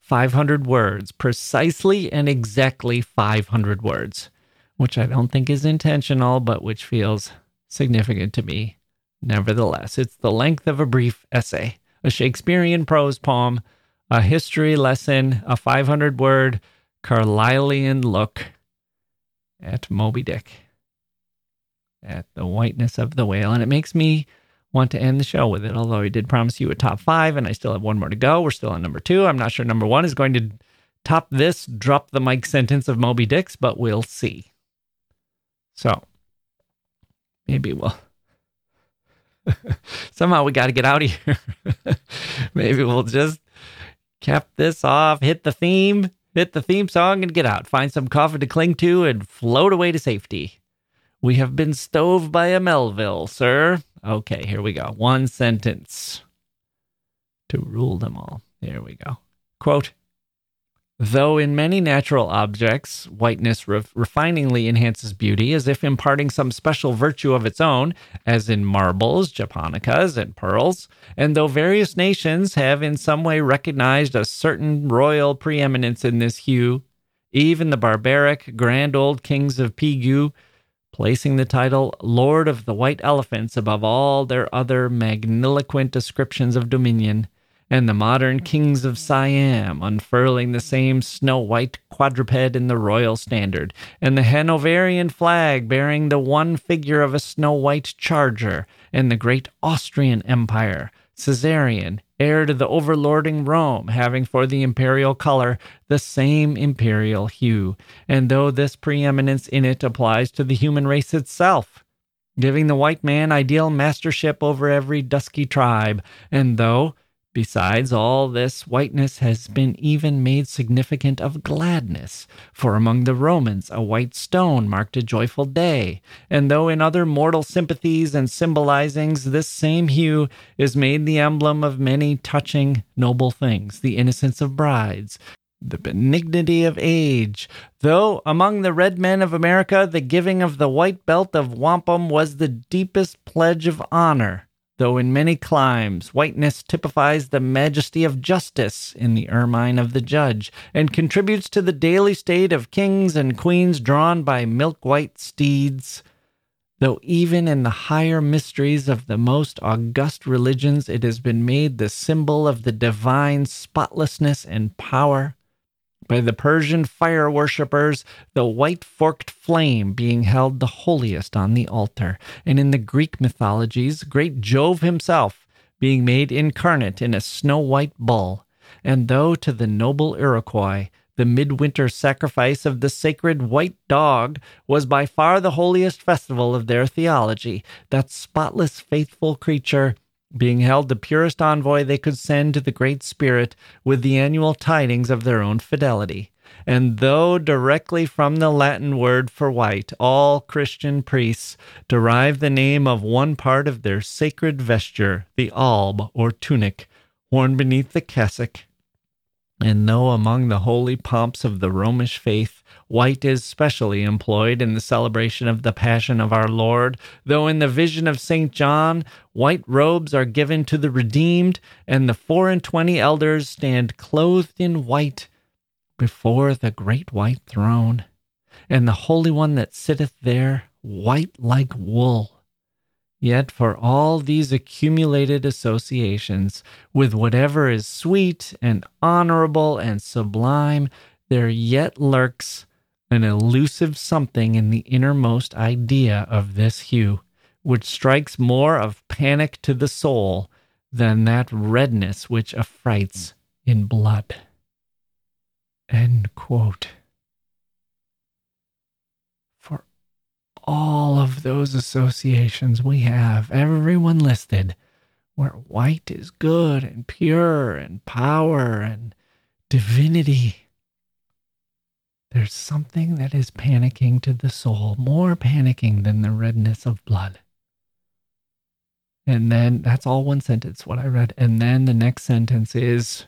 500 words, precisely and exactly 500 words, which I don't think is intentional, but which feels significant to me nevertheless. It's the length of a brief essay, a Shakespearean prose poem, a history lesson, a 500 word Carlylean look at Moby Dick, at the whiteness of the whale. And it makes me want to end the show with it, although I did promise you a top five, and I still have one more to go. We're still on number two. I'm not sure number one is going to top this drop the mic sentence of Moby Dick's, but we'll see. So maybe we'll. Somehow we got to get out of here. maybe we'll just cap this off, hit the theme, hit the theme song and get out. Find some coffin to cling to and float away to safety. We have been stove by a Melville, sir. Okay, here we go. One sentence to rule them all. Here we go. Quote Though in many natural objects, whiteness re- refiningly enhances beauty as if imparting some special virtue of its own, as in marbles, japonicas, and pearls, and though various nations have in some way recognized a certain royal preeminence in this hue, even the barbaric, grand old kings of Pegu, placing the title Lord of the White Elephants above all their other magniloquent descriptions of dominion, and the modern kings of Siam unfurling the same snow white quadruped in the royal standard, and the Hanoverian flag bearing the one figure of a snow white charger, and the great Austrian Empire, Caesarian, heir to the overlording Rome, having for the imperial color the same imperial hue, and though this preeminence in it applies to the human race itself, giving the white man ideal mastership over every dusky tribe, and though Besides all this, whiteness has been even made significant of gladness, for among the Romans a white stone marked a joyful day, and though in other mortal sympathies and symbolizings this same hue is made the emblem of many touching, noble things, the innocence of brides, the benignity of age, though among the red men of America the giving of the white belt of wampum was the deepest pledge of honor though in many climes whiteness typifies the majesty of justice in the ermine of the judge, and contributes to the daily state of kings and queens drawn by milk white steeds. Though even in the higher mysteries of the most august religions it has been made the symbol of the divine spotlessness and power, by the Persian fire worshippers, the white forked flame being held the holiest on the altar, and in the Greek mythologies, great Jove himself being made incarnate in a snow white bull, and though to the noble Iroquois the midwinter sacrifice of the sacred white dog was by far the holiest festival of their theology, that spotless, faithful creature being held the purest envoy they could send to the Great Spirit with the annual tidings of their own fidelity. And though directly from the Latin word for white, all Christian priests derive the name of one part of their sacred vesture, the alb or tunic, worn beneath the cassock, and though among the holy pomps of the Romish faith, white is specially employed in the celebration of the Passion of our Lord, though in the vision of St. John, white robes are given to the redeemed, and the four and twenty elders stand clothed in white before the great white throne, and the Holy One that sitteth there, white like wool. Yet for all these accumulated associations with whatever is sweet and honorable and sublime, there yet lurks an elusive something in the innermost idea of this hue, which strikes more of panic to the soul than that redness which affrights in blood. End quote. For all of those associations we have, everyone listed, where white is good and pure and power and divinity. There's something that is panicking to the soul, more panicking than the redness of blood. And then that's all one sentence, what I read. And then the next sentence is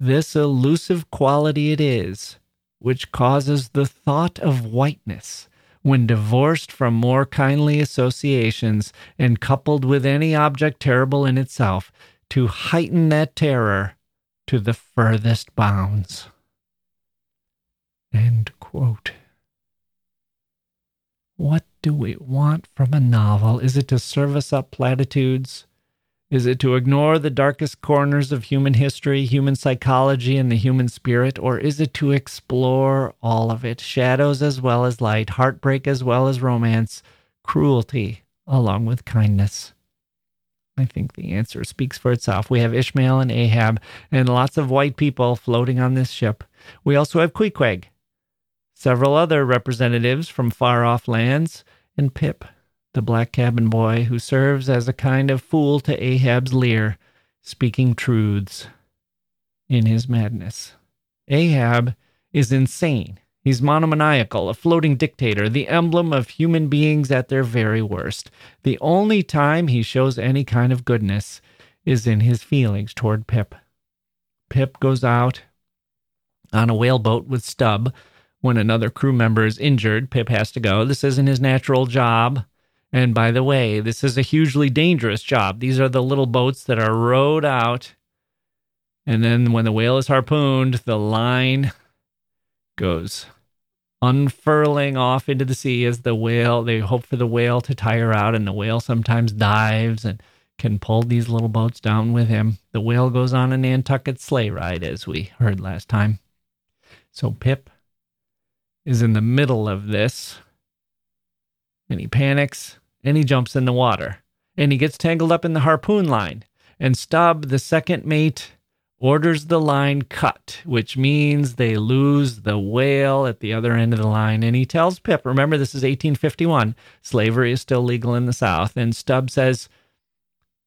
this elusive quality it is which causes the thought of whiteness when divorced from more kindly associations and coupled with any object terrible in itself, to heighten that terror to the furthest bounds. End quote. What do we want from a novel? Is it to serve us up platitudes? Is it to ignore the darkest corners of human history, human psychology, and the human spirit? Or is it to explore all of it, shadows as well as light, heartbreak as well as romance, cruelty along with kindness? I think the answer speaks for itself. We have Ishmael and Ahab and lots of white people floating on this ship. We also have Queequeg, several other representatives from far off lands, and Pip, the black cabin boy who serves as a kind of fool to Ahab's Lear, speaking truths in his madness. Ahab is insane. He's monomaniacal, a floating dictator, the emblem of human beings at their very worst. The only time he shows any kind of goodness is in his feelings toward Pip. Pip goes out on a whaleboat with Stubb. When another crew member is injured, Pip has to go. This isn't his natural job. And by the way, this is a hugely dangerous job. These are the little boats that are rowed out. And then when the whale is harpooned, the line goes unfurling off into the sea as the whale, they hope for the whale to tire out, and the whale sometimes dives and can pull these little boats down with him. The whale goes on a Nantucket sleigh ride, as we heard last time. So Pip is in the middle of this, and he panics and he jumps in the water, and he gets tangled up in the harpoon line. And Stubb, the second mate, orders the line cut, which means they lose the whale at the other end of the line. And he tells Pip, remember, this is 1851, slavery is still legal in the South. And Stubb says,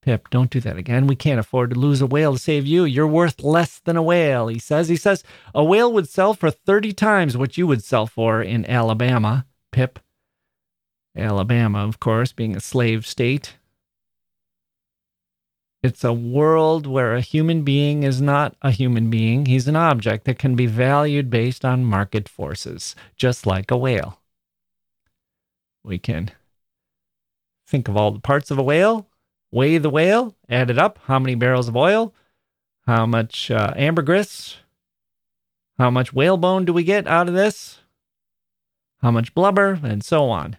Pip, don't do that again. We can't afford to lose a whale to save you. You're worth less than a whale, he says. He says, a whale would sell for 30 times what you would sell for in Alabama. Pip, Alabama, of course, being a slave state, it's a world where a human being is not a human being. He's an object that can be valued based on market forces, just like a whale. We can think of all the parts of a whale, weigh the whale, add it up, how many barrels of oil, how much uh, ambergris, how much whalebone do we get out of this, how much blubber, and so on.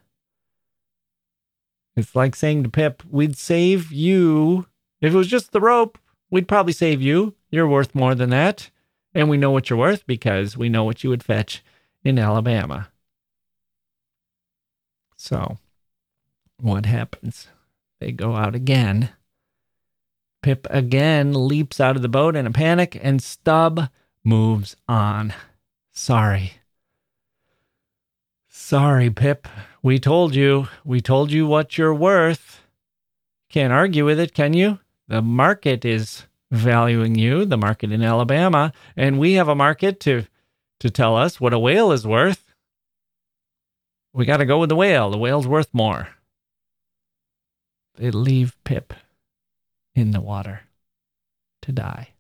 It's like saying to Pip, we'd save you if it was just the rope, we'd probably save you. You're worth more than that. And we know what you're worth because we know what you would fetch in Alabama. So, what happens? They go out again. Pip again leaps out of the boat in a panic, and Stubb moves on. Sorry. Sorry, Pip. We told you. We told you what you're worth. Can't argue with it, can you? The market is valuing you, the market in Alabama, and we have a market to to tell us what a whale is worth. We got to go with the whale. The whale's worth more. They leave Pip in the water to die.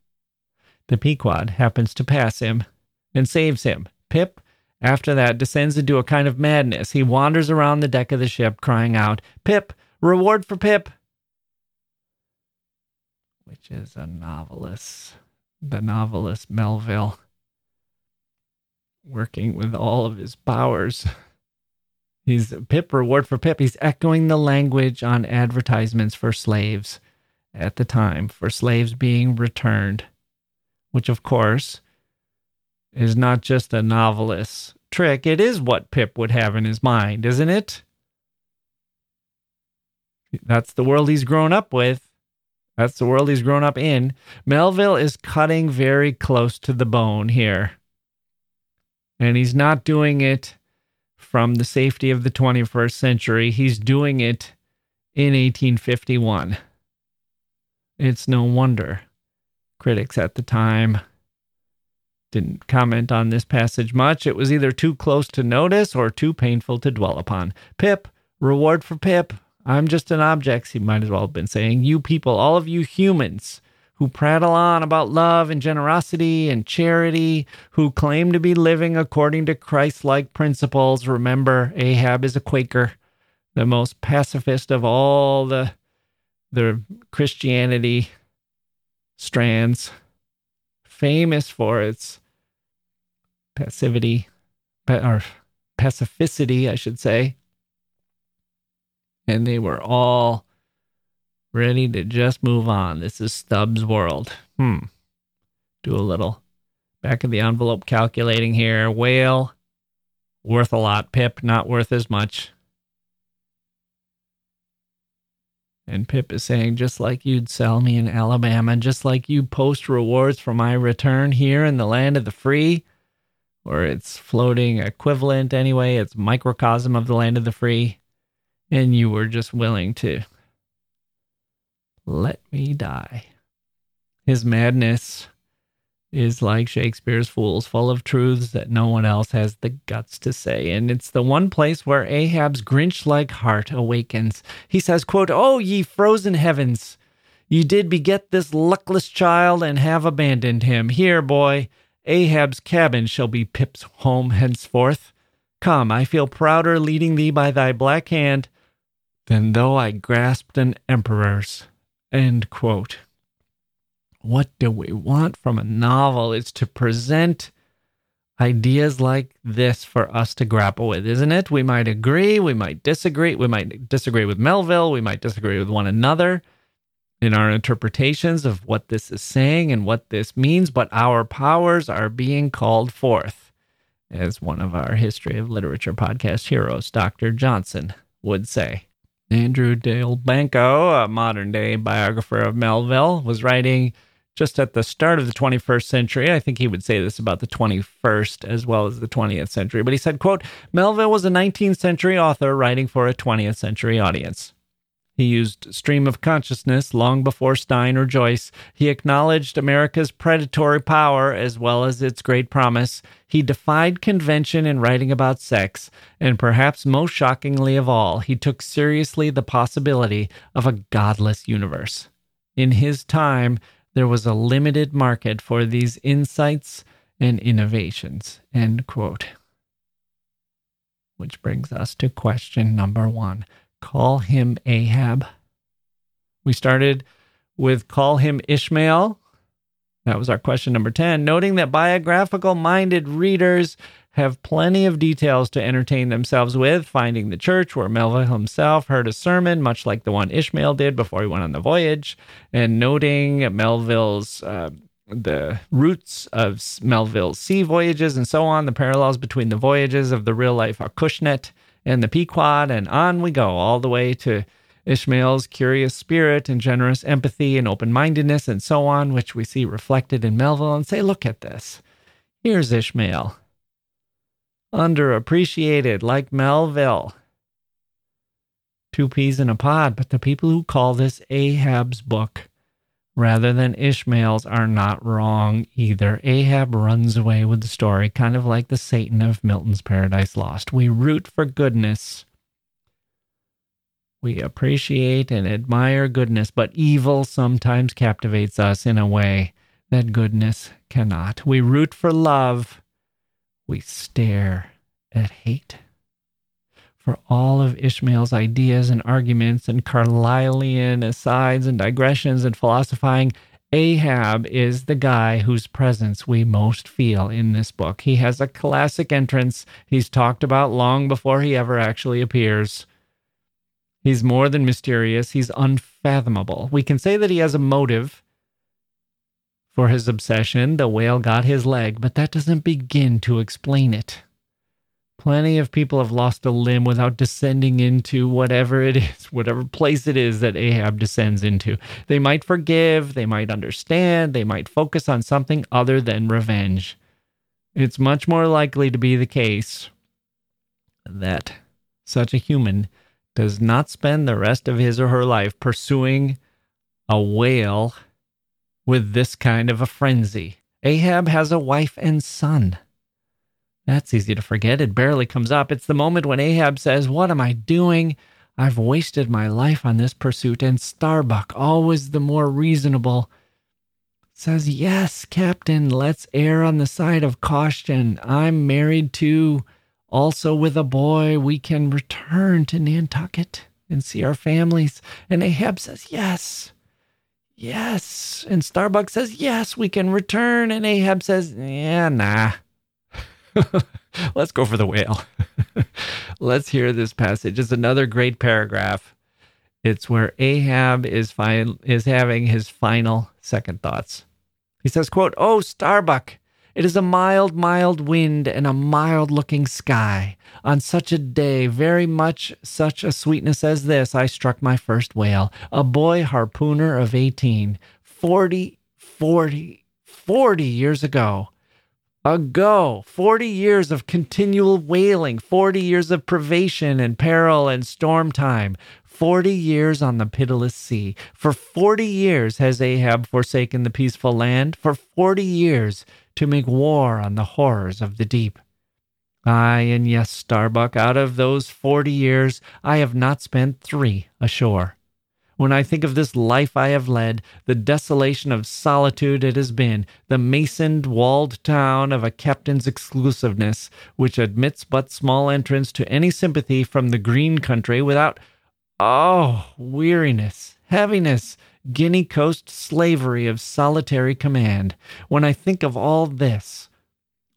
The Pequod happens to pass him and saves him. Pip, after that, descends into a kind of madness. He wanders around the deck of the ship crying out, Pip, reward for Pip, which is a novelist, the novelist Melville, working with all of his powers. He's Pip reward for Pip. He's echoing the language on advertisements for slaves at the time, for slaves being returned, which of course is not just a novelist's trick. It is what Pip would have in his mind, isn't it? That's the world he's grown up with. That's the world he's grown up in. Melville is cutting very close to the bone here. And he's not doing it from the safety of the 21st century. He's doing it in 1851. It's no wonder critics at the time didn't comment on this passage much. It was either too close to notice or too painful to dwell upon. Pip, reward for Pip, I'm just an object, he might as well have been saying. You people, all of you humans who prattle on about love and generosity and charity, who claim to be living according to Christ like principles. Remember, Ahab is a Quaker, the most pacifist of all the, the Christianity strands, famous for its passivity, or pacificity, I should say and they were all ready to just move on. This is Stubb's world. Hmm. Do a little back of the envelope calculating here. Whale, worth a lot. Pip, not worth as much. And Pip is saying, just like you'd sell me in Alabama, just like you post rewards for my return here in the land of the free, or its floating equivalent anyway, it's microcosm of the land of the free and you were just willing to let me die. His madness is like Shakespeare's fools, full of truths that no one else has the guts to say. And it's the one place where Ahab's Grinch like heart awakens. He says, quote, Oh, ye frozen heavens, ye did beget this luckless child and have abandoned him. Here, boy, Ahab's cabin shall be Pip's home henceforth. Come, I feel prouder leading thee by thy black hand than though I grasped an emperor's. End quote. What do we want from a novel? It's to present ideas like this for us to grapple with, isn't it? We might agree, we might disagree, we might disagree with Melville, we might disagree with one another in our interpretations of what this is saying and what this means, but our powers are being called forth, as one of our History of Literature podcast heroes, Dr. Johnson, would say. Andrew Delbanco, a modern day biographer of Melville, was writing just at the start of the 21st century. I think he would say this about the 21st as well as the 20th century. But he said, quote, Melville was a 19th century author writing for a 20th century audience. He used stream of consciousness long before Stein or Joyce. He acknowledged America's predatory power as well as its great promise. He defied convention in writing about sex. And perhaps most shockingly of all, he took seriously the possibility of a godless universe. In his time, there was a limited market for these insights and innovations. End quote. Which brings us to question number one Call him Ahab. We started with Call him Ishmael. That was our question number 10, noting that biographical minded readers have plenty of details to entertain themselves with, finding the church where Melville himself heard a sermon, much like the one Ishmael did before he went on the voyage, and noting Melville's. Uh, the roots of Melville's sea voyages and so on, the parallels between the voyages of the real life Acushnet and the Pequod, and on we go, all the way to Ishmael's curious spirit and generous empathy and open mindedness and so on, which we see reflected in Melville, and say, look at this. Here's Ishmael underappreciated like Melville. Two peas in a pod, but the people who call this Ahab's book rather than Ishmael's are not wrong either. Ahab runs away with the story, kind of like the Satan of Milton's Paradise Lost. We root for goodness. We appreciate and admire goodness, but evil sometimes captivates us in a way that goodness cannot. We root for love we stare at hate. For all of Ishmael's ideas and arguments and Carlylean asides and digressions and philosophizing, Ahab is the guy whose presence we most feel in this book. He has a classic entrance he's talked about long before he ever actually appears. He's more than mysterious, he's unfathomable. We can say that he has a motive for his obsession, the whale got his leg, but that doesn't begin to explain it. Plenty of people have lost a limb without descending into whatever it is, whatever place it is that Ahab descends into. They might forgive, they might understand, they might focus on something other than revenge. It's much more likely to be the case that such a human does not spend the rest of his or her life pursuing a whale with this kind of a frenzy. Ahab has a wife and son. That's easy to forget. It barely comes up. It's the moment when Ahab says, What am I doing? I've wasted my life on this pursuit. And Starbuck, always the more reasonable, says, Yes, Captain, let's err on the side of caution. I'm married to, also with a boy. We can return to Nantucket and see our families. And Ahab says, Yes. Yes. And Starbuck says, Yes, we can return. And Ahab says, Yeah, nah. Let's go for the whale. Let's hear this passage. It's another great paragraph. It's where Ahab is fi- is having his final second thoughts. He says, quote, Oh, Starbuck, it is a mild, mild wind and a mild looking sky. On such a day, very much such a sweetness as this, I struck my first whale, a boy harpooner of 18, 40, 40, 40 years ago. Ago, 40 years of continual whaling, 40 years of privation and peril and storm time, 40 years on the pitiless sea. For 40 years has Ahab forsaken the peaceful land. For 40 years to make war on the horrors of the deep. Ay, and yes, Starbuck, out of those forty years, I have not spent three ashore. When I think of this life I have led, the desolation of solitude it has been, the masoned, walled town of a captain's exclusiveness, which admits but small entrance to any sympathy from the green country without, oh, weariness, heaviness, Guinea Coast slavery of solitary command. When I think of all this,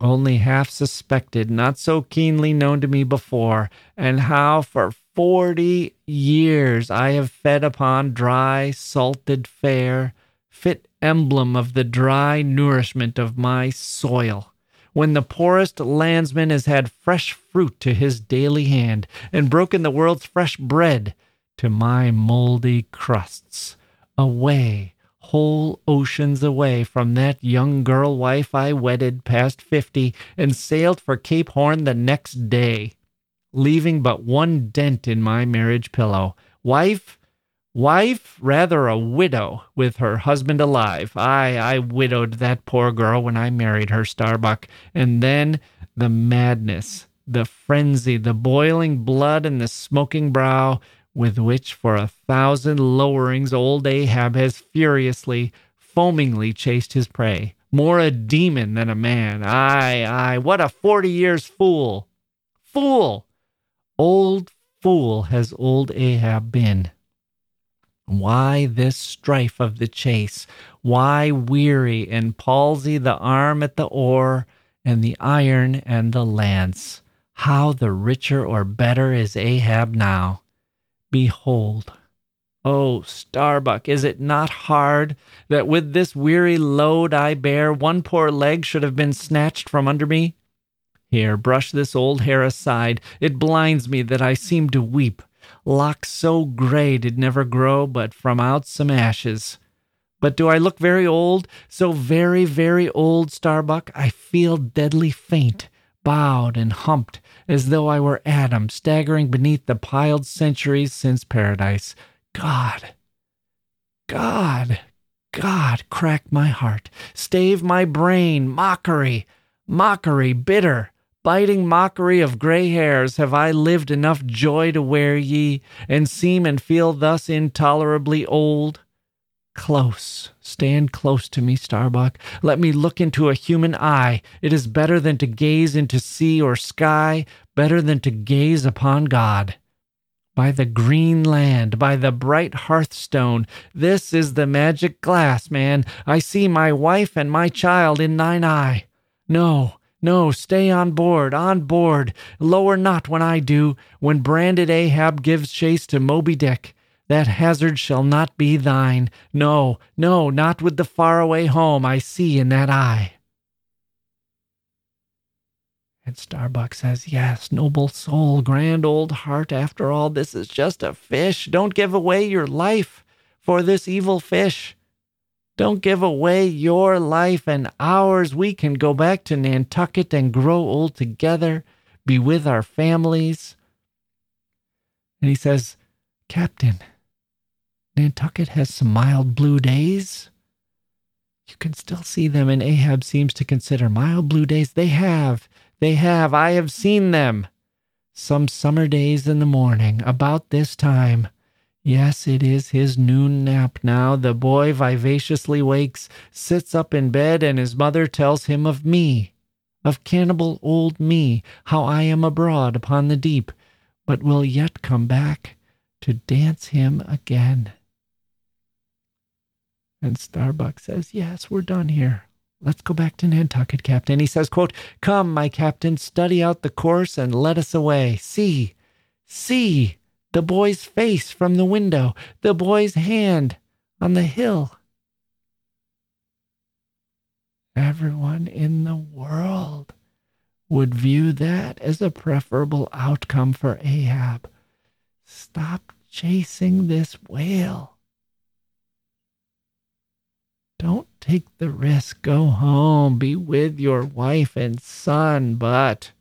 only half suspected, not so keenly known to me before, and how for forty years I have fed upon dry, salted fare, fit emblem of the dry nourishment of my soil. When the poorest landsman has had fresh fruit to his daily hand, and broken the world's fresh bread to my moldy crusts, away whole oceans away from that young girl wife I wedded past fifty and sailed for Cape Horn the next day, leaving but one dent in my marriage pillow. Wife, wife, rather a widow with her husband alive. I, I widowed that poor girl when I married her, Starbuck. And then the madness, the frenzy, the boiling blood and the smoking brow with which for a thousand lowerings old Ahab has furiously, foamingly chased his prey. More a demon than a man. Ay, ay, what a forty years fool! Fool! Old fool has old Ahab been. Why this strife of the chase? Why weary and palsy the arm at the oar and the iron and the lance? How the richer or better is Ahab now? Behold, O Starbuck, is it not hard that with this weary load I bear, one poor leg should have been snatched from under me? Here, brush this old hair aside. It blinds me that I seem to weep. Locks so gray did never grow but from out some ashes. But do I look very old? So very, very old, Starbuck? I feel deadly faint bowed and humped, as though I were Adam staggering beneath the piled centuries since paradise. God, God, God, crack my heart, stave my brain, mockery, mockery, bitter, biting mockery of gray hairs, have I lived enough joy to wear ye, and seem and feel thus intolerably old? Close, stand close to me, Starbuck. Let me look into a human eye. It is better than to gaze into sea or sky, better than to gaze upon God. By the green land, by the bright hearthstone, this is the magic glass, man. I see my wife and my child in thine eye. No, no, stay on board, on board. Lower not when I do, when branded Ahab gives chase to Moby Dick. That hazard shall not be thine. No, no, not with the faraway home I see in that eye. And Starbuck says, Yes, noble soul, grand old heart, after all, this is just a fish. Don't give away your life for this evil fish. Don't give away your life and ours. We can go back to Nantucket and grow old together, be with our families. And he says, Captain, Nantucket has some mild blue days. You can still see them, and Ahab seems to consider mild blue days. They have, they have, I have seen them. Some summer days in the morning, about this time. Yes, it is his noon nap now. The boy vivaciously wakes, sits up in bed, and his mother tells him of me, of cannibal old me, how I am abroad upon the deep, but will yet come back to dance him again. And Starbuck says, Yes, we're done here. Let's go back to Nantucket, Captain. He says, quote, Come, my captain, study out the course and let us away. See, see the boy's face from the window, the boy's hand on the hill. Everyone in the world would view that as a preferable outcome for Ahab. Stop chasing this whale. Don't take the risk. Go home. Be with your wife and son. But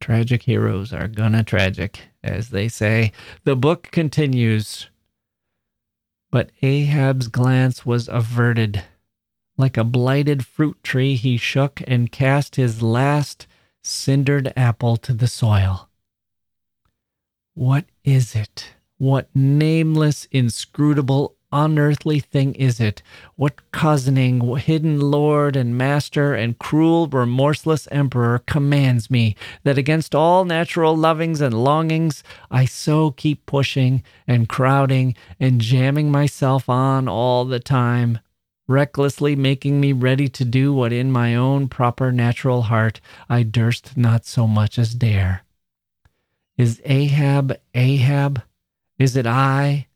tragic heroes are gonna tragic, as they say. The book continues. But Ahab's glance was averted. Like a blighted fruit tree, he shook and cast his last cindered apple to the soil. What is it? What nameless, inscrutable, unearthly thing is it? What cozening, hidden lord and master and cruel, remorseless emperor commands me that against all natural lovings and longings, I so keep pushing and crowding and jamming myself on all the time, recklessly making me ready to do what in my own proper natural heart I durst not so much as dare? Is Ahab Ahab? Is it I?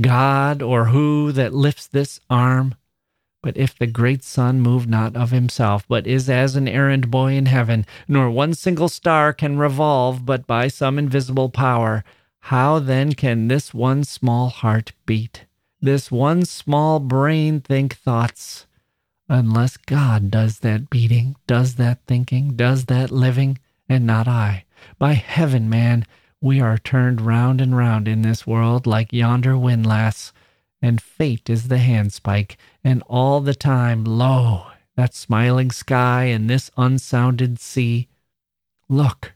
God or who that lifts this arm? But if the great sun move not of himself, but is as an errand boy in heaven, nor one single star can revolve but by some invisible power, how then can this one small heart beat, this one small brain think thoughts, unless God does that beating, does that thinking, does that living, and not I? By heaven, man, we are turned round and round in this world like yonder windlass, and fate is the handspike, and all the time, lo, that smiling sky and this unsounded sea. Look,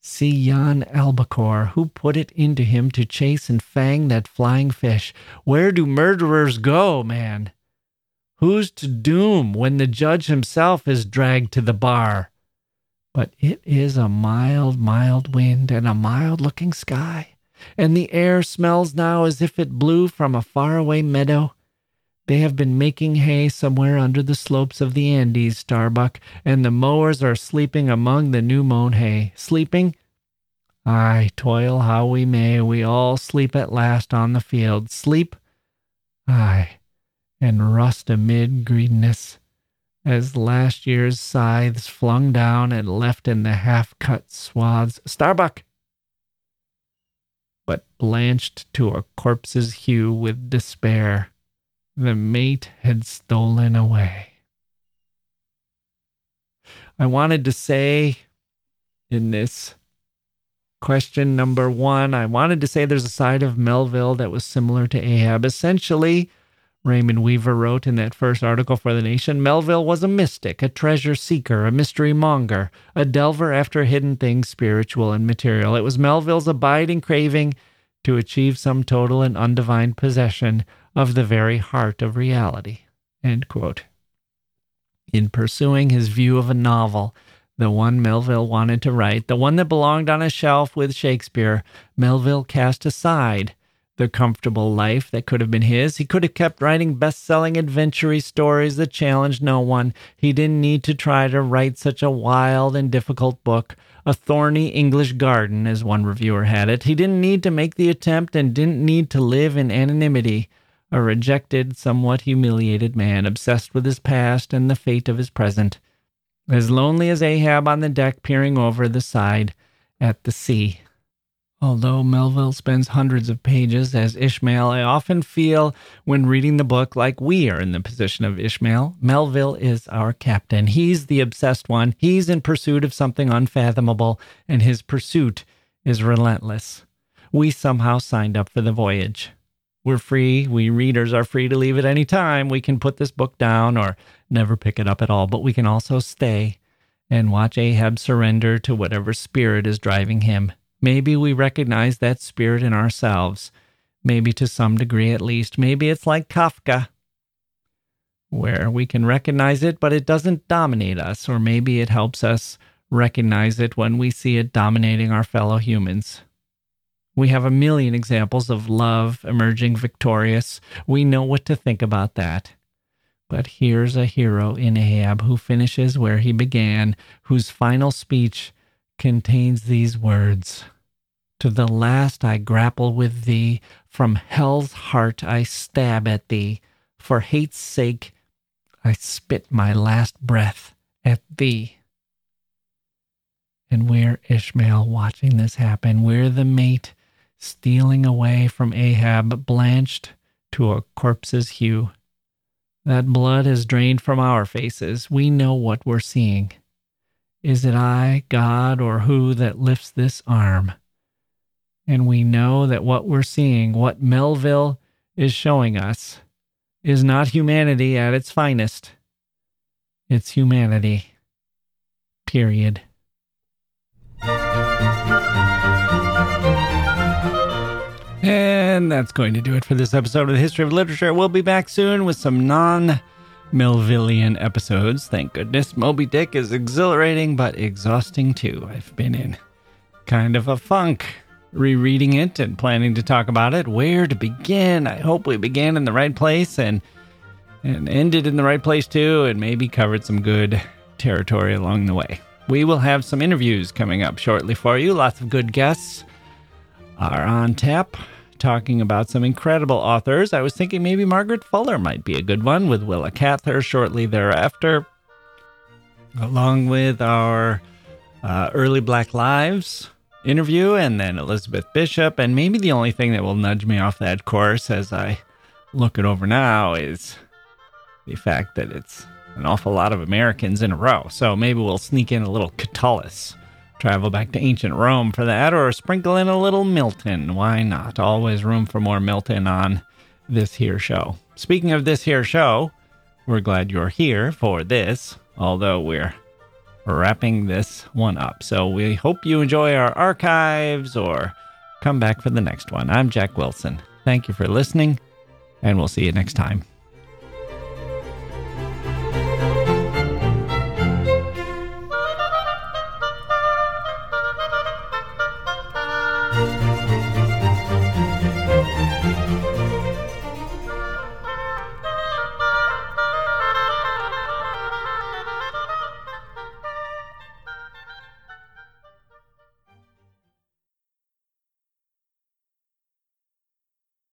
see yon albacore, who put it into him to chase and fang that flying fish. Where do murderers go, man? Who's to doom when the judge himself is dragged to the bar? But it is a mild, mild wind and a mild looking sky, and the air smells now as if it blew from a faraway meadow. They have been making hay somewhere under the slopes of the Andes, Starbuck, and the mowers are sleeping among the new mown hay. Sleeping? Ay, toil how we may, we all sleep at last on the field. Sleep? Ay, and rust amid greenness as last year's scythes flung down and left in the half cut swaths. Starbuck! But blanched to a corpse's hue with despair, the mate had stolen away. I wanted to say in this question number one, I wanted to say there's a side of Melville that was similar to Ahab. Essentially, Raymond Weaver wrote in that first article for The Nation Melville was a mystic, a treasure seeker, a mystery monger, a delver after hidden things spiritual and material. It was Melville's abiding craving to achieve some total and undivined possession of the very heart of reality. In pursuing his view of a novel, the one Melville wanted to write, the one that belonged on a shelf with Shakespeare, Melville cast aside the comfortable life that could have been his. He could have kept writing best selling adventure stories that challenged no one. He didn't need to try to write such a wild and difficult book, a thorny English garden, as one reviewer had it. He didn't need to make the attempt and didn't need to live in anonymity. A rejected, somewhat humiliated man, obsessed with his past and the fate of his present. As lonely as Ahab on the deck peering over the side at the sea. Although Melville spends hundreds of pages as Ishmael, I often feel when reading the book like we are in the position of Ishmael. Melville is our captain. He's the obsessed one. He's in pursuit of something unfathomable, and his pursuit is relentless. We somehow signed up for the voyage. We're free. We readers are free to leave at any time. We can put this book down or never pick it up at all, but we can also stay and watch Ahab surrender to whatever spirit is driving him. Maybe we recognize that spirit in ourselves, maybe to some degree at least. Maybe it's like Kafka, where we can recognize it, but it doesn't dominate us, or maybe it helps us recognize it when we see it dominating our fellow humans. We have a million examples of love emerging victorious. We know what to think about that. But here's a hero in Ahab who finishes where he began, whose final speech contains these words To the last I grapple with thee, from hell's heart I stab at thee. For hate's sake, I spit my last breath at thee. And we're Ishmael watching this happen. We're the mate stealing away from Ahab, blanched to a corpse's hue. That blood has drained from our faces. We know what we're seeing. Is it I, God, or who that lifts this arm? And we know that what we're seeing, what Melville is showing us, is not humanity at its finest. It's humanity. Period. And that's going to do it for this episode of the History of Literature. We'll be back soon with some non Melvillian episodes. Thank goodness. Moby Dick is exhilarating but exhausting too. I've been in kind of a funk rereading it and planning to talk about it. Where to begin? I hope we began in the right place and and ended in the right place too, and maybe covered some good territory along the way. We will have some interviews coming up shortly for you. Lots of good guests are on tap talking about some incredible authors. I was thinking maybe Margaret Fuller might be a good one with Willa Cather shortly thereafter, along with our uh, early Black Lives interview, and then Elizabeth Bishop. And maybe the only thing that will nudge me off that course as I look it over now is the fact that it's an awful lot of Americans in a row. So maybe we'll sneak in a little Catullus, travel back to ancient Rome for that, or sprinkle in a little Milton. Why not? Always room for more Milton on this here show. Speaking of this here show, we're glad you're here for this, although we're wrapping this one up. So we hope you enjoy our archives or come back for the next one. I'm Jacke Wilson. Thank you for listening, and we'll see you next time.